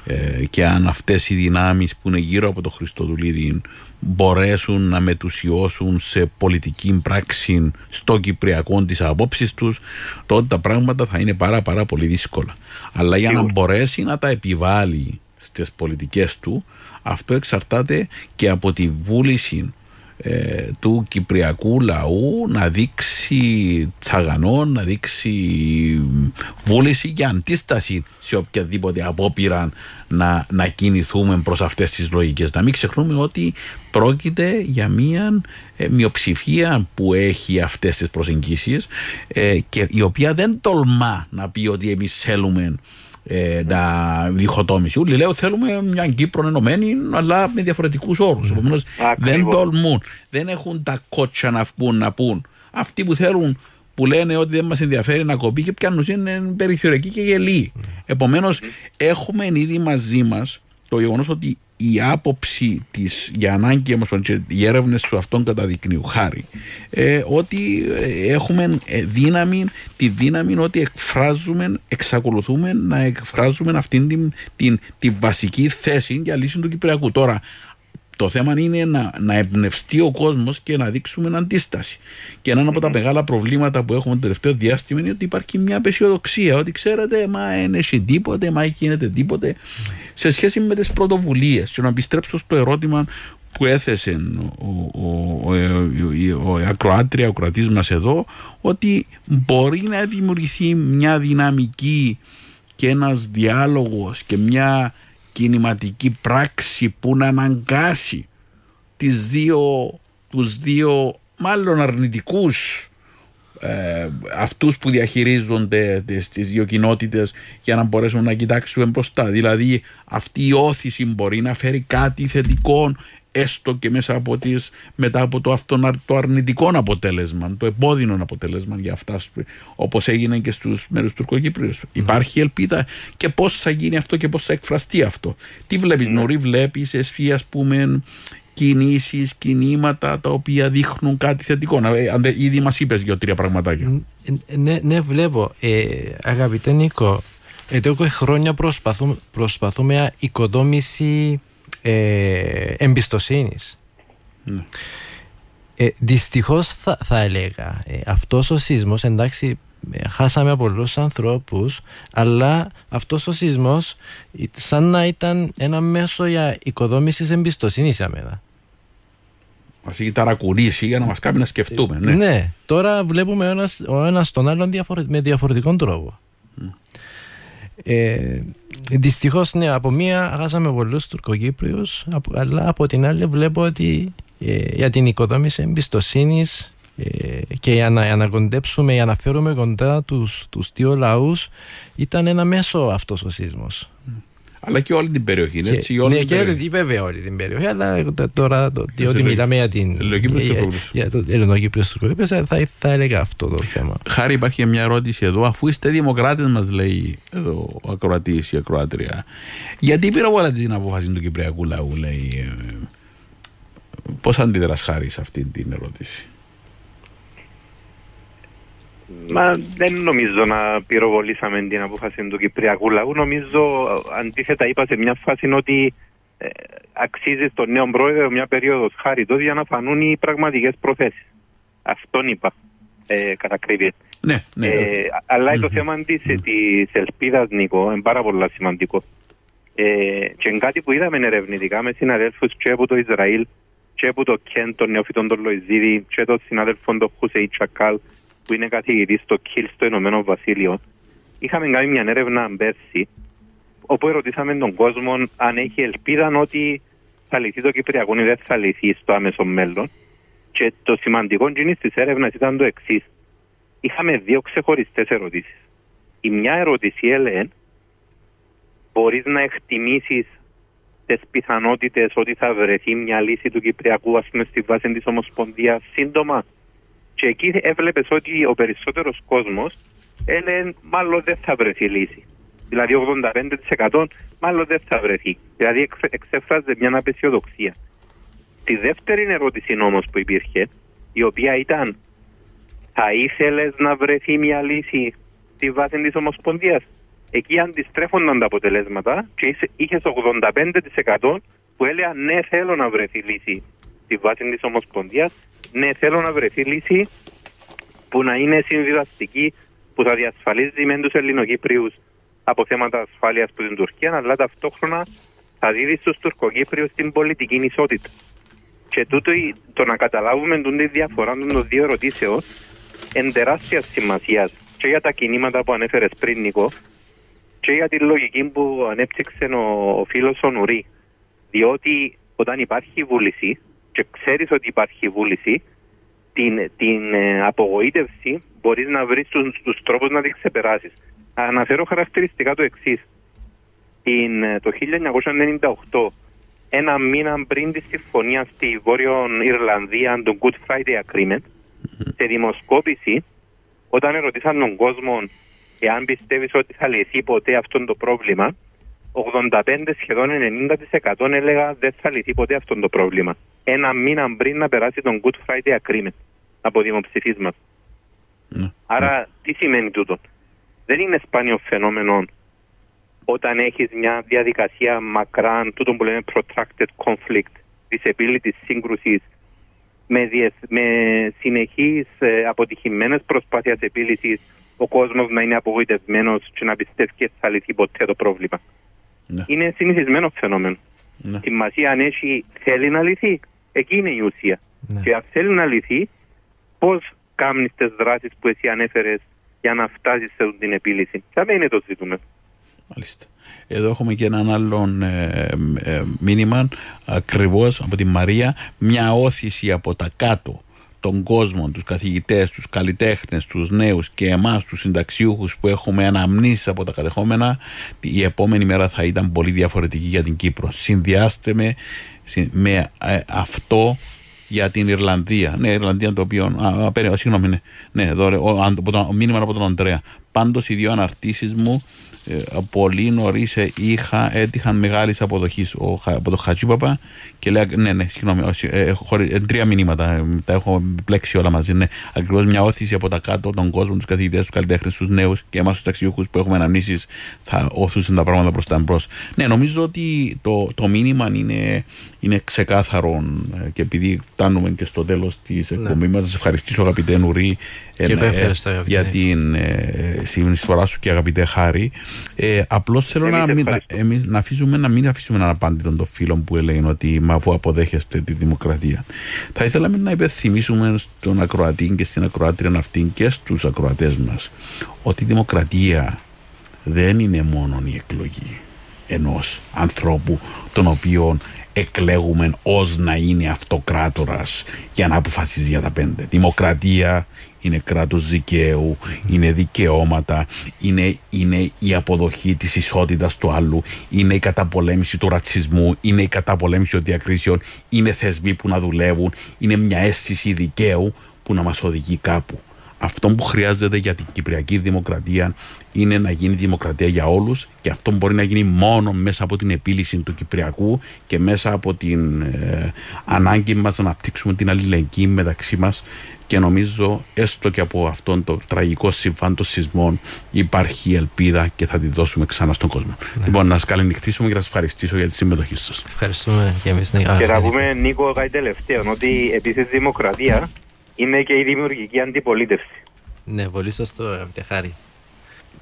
ε, και αν αυτές οι δυνάμεις που είναι γύρω από το Χριστοδουλίδη μπορέσουν να μετουσιώσουν σε πολιτική πράξη στο Κυπριακό τις απόψεις τους τότε τα πράγματα θα είναι πάρα πάρα πολύ δύσκολα. Αλλά για να μπορέσει να τα επιβάλλει στις πολιτικές του αυτό εξαρτάται και από τη βούληση ε, του κυπριακού λαού να δείξει τσαγανό, να δείξει βούληση και αντίσταση σε οποιαδήποτε απόπειρα να, να κινηθούμε προς αυτές τις λογικές. Να μην ξεχνούμε ότι πρόκειται για μια ε, μειοψηφία που έχει αυτές τις προσεγγίσεις ε, και η οποία δεν τολμά να πει ότι εμείς θέλουμε ε, να διχοτόμηση. Όλοι λέω θέλουμε μια Κύπρο ενωμένη, αλλά με διαφορετικούς όρους. Mm. Επομένως δεν τολμούν, δεν έχουν τα κότσα να βγουν να πούν. Αυτοί που θέλουν, που λένε ότι δεν μας ενδιαφέρει να κοπεί και πιάνουν είναι περιθωριακοί και γελοί. Mm. Επομένως, έχουμε ήδη μαζί μας το γεγονός ότι η άποψη της για ανάγκη όμως οι έρευνες του αυτών καταδεικνύουν χάρη ε, ότι ε, έχουμε ε, δύναμη, τη δύναμη ότι εκφράζουμε, εξακολουθούμε να εκφράζουμε αυτήν την, την, την βασική θέση για λύση του Κυπριακού. Τώρα, το θέμα είναι να, να εμπνευστεί ο κόσμος και να δείξουμε αντίσταση. Και ένα από τα μεγάλα προβλήματα που έχουμε το τελευταίο διάστημα είναι ότι υπάρχει μια απεσιοδοξία. Ότι ξέρετε, μα δεν έχει τίποτε, μα γίνεται τίποτε. Σε σχέση με τις πρωτοβουλίες. Και να επιστρέψω στο ερώτημα που έθεσε ο, ο, ο, ο, ακροάτρια, ο κρατής μας εδώ, ότι μπορεί να δημιουργηθεί μια δυναμική και ένας διάλογος και μια κινηματική πράξη που να αναγκάσει τις δύο, τους δύο μάλλον αρνητικούς ε, αυτούς που διαχειρίζονται τις, τις δύο κοινότητες για να μπορέσουμε να κοιτάξουμε μπροστά. Δηλαδή αυτή η όθηση μπορεί να φέρει κάτι θετικό έστω και μέσα από τις, μετά από το, αυτό, το αρνητικό αποτέλεσμα, το επώδυνο αποτέλεσμα για αυτά, όπως έγινε και στους μέρους του Τουρκοκύπριους. Mm. Υπάρχει ελπίδα και πώς θα γίνει αυτό και πώς θα εκφραστεί αυτό. Τι βλέπεις, mm. Νωρί, βλέπεις εσύ ας πούμε κινήσεις, κινήματα τα οποία δείχνουν κάτι θετικό. Αν ήδη μας είπες δύο-τρία πραγματάκια. Ναι, ναι βλέπω. Ε, αγαπητέ Νίκο, εδώ και χρόνια προσπαθούμε, προσπαθούμε οικοδόμηση ε, εμπιστοσύνης. Ναι. Ε, Δυστυχώς θα, θα έλεγα ε, αυτός ο σεισμός εντάξει ε, χάσαμε πολλούς ανθρώπους αλλά αυτός ο σεισμός ε, σαν να ήταν ένα μέσο για οικοδόμησης εμπιστοσύνης για μένα. Μα έχει ταρακουρήσει για να μας κάνει να σκεφτούμε. Ναι. Ναι, τώρα βλέπουμε ο ένας, ο ένας τον άλλον διαφορε- με διαφορετικό τρόπο. Ε, Δυστυχώς, ναι, από μία χάσαμε πολλούς Τουρκοκύπριους, αλλά από την άλλη βλέπω ότι ε, για την οικοδόμηση εμπιστοσύνης ε, και για να ανακοντέψουμε, για να φέρουμε κοντά τους, τους δύο λαούς ήταν ένα μέσο αυτός ο σεισμός. Αλλά και όλη την περιοχή. είναι Έτσι, όλη ναι, την και περιοχή. όλη, βέβαια όλη την περιοχή, αλλά εγώ τα- τώρα το, διότι Ελληνο- μιλάμε για την Ελληνοκύπριος για- Τουρκοκύπριος. για το Ελληνοκύπριος Τουρκοκύπριος, θα, θα, θα έλεγα αυτό το θέμα. Χάρη, υπάρχει και μια ερώτηση εδώ. Αφού είστε δημοκράτες, μας λέει εδώ ο ακροατής ή η ακροάτρια, γιατί πυροβολάτε την απόφαση του Κυπριακού λαού, λέει. Πώς αντιδράς χάρη σε αυτή την ερώτηση; Μα δεν νομίζω να πυροβολήσαμε την απόφαση του Κυπριακού λαού. Νομίζω αντίθετα είπα σε μια φάση ότι ε, αξίζει στον νέο πρόεδρο μια περίοδος χάρη τότε για να φανούν οι πραγματικές προθέσεις. Αυτόν είπα ε, κατά ακρίβεια. Ναι, ναι. Ε, αλλά το θέμα της της ελπίδας, Νίκο, είναι πάρα πολύ σημαντικό. Ε, και είναι κάτι που είδαμε ερευνητικά με συναδέλφους και από το Ισραήλ και από το Κέντ, τον νεοφυτών τον Λοϊζίδη, και τον συνάδελφο τον Χουσέι Τσακάλ, που είναι καθηγητής στο Κιλ στο Ηνωμένο Βασίλειο. Είχαμε κάνει μια έρευνα πέρσι, όπου ερωτήσαμε τον κόσμο αν έχει ελπίδα ότι θα λυθεί το Κυπριακό ή δεν θα λυθεί στο άμεσο μέλλον. Και το σημαντικό τζινι της έρευνας ήταν το εξής. Είχαμε δύο ξεχωριστές ερωτήσεις. Η μια ερώτηση έλεγε μπορείς να εκτιμήσεις τις πιθανότητες ότι θα βρεθεί μια λύση του Κυπριακού, ας πούμε, στη βάση της Ομοσπονδίας σύντομα; Και εκεί έβλεπες ότι ο περισσότερος κόσμος έλεγε μάλλον δεν θα βρεθεί λύση. Δηλαδή 85% μάλλον δεν θα βρεθεί. Δηλαδή εξ- εξέφραζε μια απεσιοδοξία. Τη δεύτερη ερώτηση όμως που υπήρχε, η οποία ήταν θα ήθελες να βρεθεί μια λύση στη βάση της Ομοσπονδίας; Εκεί αντιστρέφονταν τα αποτελέσματα και είχες 85% που έλεγαν ναι, θέλω να βρεθεί λύση στη βάση της Ομοσπονδίας. Ναι, θέλω να βρεθεί λύση που να είναι συμβιβαστική, που θα διασφαλίζει μεν τους Ελληνοκύπριους από θέματα ασφάλειας που την Τουρκία, αλλά ταυτόχρονα θα δίδει στους Τουρκοκύπριους την πολιτική ισότητα. Και τούτο η- το να καταλάβουμε τον τη διαφορά των δύο ερωτήσεων εν τεράστια σημασία και για τα κινήματα που ανέφερες πριν, Νικό, και για τη λογική που ανέπτυξε ο, ο φίλος ο Νουρί. Διότι όταν υπάρχει βούληση, και ξέρεις ότι υπάρχει βούληση, την, την ε, απογοήτευση μπορείς να βρεις τους, τους τρόπους να την ξεπεράσεις. Αναφέρω χαρακτηριστικά το εξής. Το 1998, ένα μήνα πριν τη συμφωνία στη Βόρειο Ιρλανδία, το Good Friday Agreement, σε δημοσκόπηση, όταν ερωτήσαν τον κόσμο εάν πιστεύεις ότι θα λυθεί ποτέ αυτό το πρόβλημα, 85 σχεδόν 90% έλεγα δεν θα λυθεί ποτέ αυτό το πρόβλημα. Ένα μήνα πριν να περάσει τον Good Friday Agreement από δημοψηφίσμα. Ναι. Άρα τι σημαίνει τούτο; Δεν είναι σπάνιο φαινόμενο όταν έχεις μια διαδικασία μακράν, τούτο που λέμε protracted conflict, της επίλυτης σύγκρουσης με, διεθ, με συνεχείς ε, αποτυχημένες προσπάθειες επίλυσης ο κόσμος να είναι απογοητευμένος και να πιστεύει και θα λυθεί ποτέ το πρόβλημα. Ναι. Είναι συνηθισμένο φαινόμενο. Ναι. Σημασία αν έχει θέλει να λυθεί, εκεί είναι η ουσία. Ναι. Και αν θέλει να λυθεί, πώς κάνεις τις δράσεις που εσύ ανέφερες για να φτάσεις σε αυτή την επίλυση; Ποια είναι το ζήτημα. Μάλιστα. Εδώ έχουμε και έναν άλλον ε, ε, μήνυμα ακριβώς από τη Μαρία μια όθηση από τα κάτω των κόσμων, τους καθηγητές, τους καλλιτέχνες, τους νέους και εμάς τους συνταξιούχους που έχουμε αναμνήσεις από τα κατεχόμενα η επόμενη μέρα θα ήταν πολύ διαφορετική για την Κύπρο. Συνδυάστε με, συ- με ε, αυτό για την Ιρλανδία. Ναι, Ιρλανδία το οποίο. Α, α, πέρα, συγγνώμη, ναι. ναι εδώ, ρε, ο, αν- από το, ο μήνυμα από τον Αντρέα. Πάντως, οι δύο αναρτήσεις μου ε, πολύ νωρίς είχα, έτυχαν μεγάλη αποδοχή από τον Χατζίπαπα και λέει: Ναι, ναι, συγγνώμη, ε, έχω χωρί, τρία μηνύματα. Τα έχω πλέξει όλα μαζί. Ναι, ακριβώς μια όθηση από τα κάτω, τον κόσμο, τους καθηγητές, τους καλλιτέχνες, τους νέους και εμάς τους ταξιδιούχου που έχουμε αναμνήσεις θα οθούσαν τα πράγματα προς τα μπρος. Ναι, νομίζω ότι το, το μήνυμα είναι, είναι ξεκάθαρο και επειδή φτάνουμε και στο τέλος της εκπομπής ναι. μας, σας ευχαριστήσω αγαπητέ Νουρή ε, ναι, για την ε, συνεισφορά σου και αγαπητέ Χάρη. Ε, Απλώς θέλω να, μην, να, να, αφήσουμε, να μην αφήσουμε έναν απάντητο των φίλων που έλεγαν ότι μα αφού αποδέχεστε τη δημοκρατία. Θα ήθελα να υπενθυμίσουμε στον ακροατή και στην ακροάτρια αυτή και στους ακροατές μας ότι η δημοκρατία δεν είναι μόνο η εκλογή ενός ανθρώπου τον οποίο εκλέγουμε ως να είναι αυτοκράτορας για να αποφασίζει για τα πέντε. Δημοκρατία είναι κράτος δικαίου, είναι δικαιώματα, είναι, είναι η αποδοχή της ισότητας του άλλου, είναι η καταπολέμηση του ρατσισμού, είναι η καταπολέμηση των διακρίσεων, είναι θεσμοί που να δουλεύουν, είναι μια αίσθηση δικαίου που να μας οδηγεί κάπου. Αυτό που χρειάζεται για την Κυπριακή Δημοκρατία είναι να γίνει δημοκρατία για όλους και αυτό μπορεί να γίνει μόνο μέσα από την επίλυση του Κυπριακού και μέσα από την ε, ανάγκη μας να αναπτύξουμε την αλληλεγγύη μεταξύ μας και νομίζω έστω και από αυτόν το τραγικό συμβάν των σεισμών υπάρχει ελπίδα και θα τη δώσουμε ξανά στον κόσμο. Ναι. Λοιπόν, να σας καληνυχτήσουμε και να σας ευχαριστήσω για τη συμμετοχή σας. Ευχαριστούμε και εμείς. Και να πούμε, Νίκο, κάτι τελευταίο, ότι επίσης δημοκρατία είναι και η δημιουργική αντιπολίτευση. Ναι, πολύ σωστό, αγαπητέ Χάρη.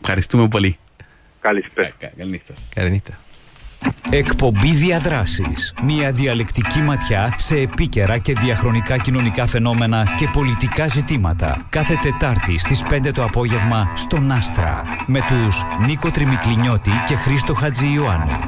Ευχαριστούμε πολύ. Καλησπέρα. Καληνύχτα. Καληνύχτα. Εκπομπή Διαδράσεις. Μια διαλεκτική ματιά σε επίκαιρα και διαχρονικά κοινωνικά φαινόμενα και πολιτικά ζητήματα. Κάθε Τετάρτη στις 5 το απόγευμα στον Άστρα. Με τους Νίκο Τριμικλινιώτη και Χρήστο Χατζη Ιωάννου.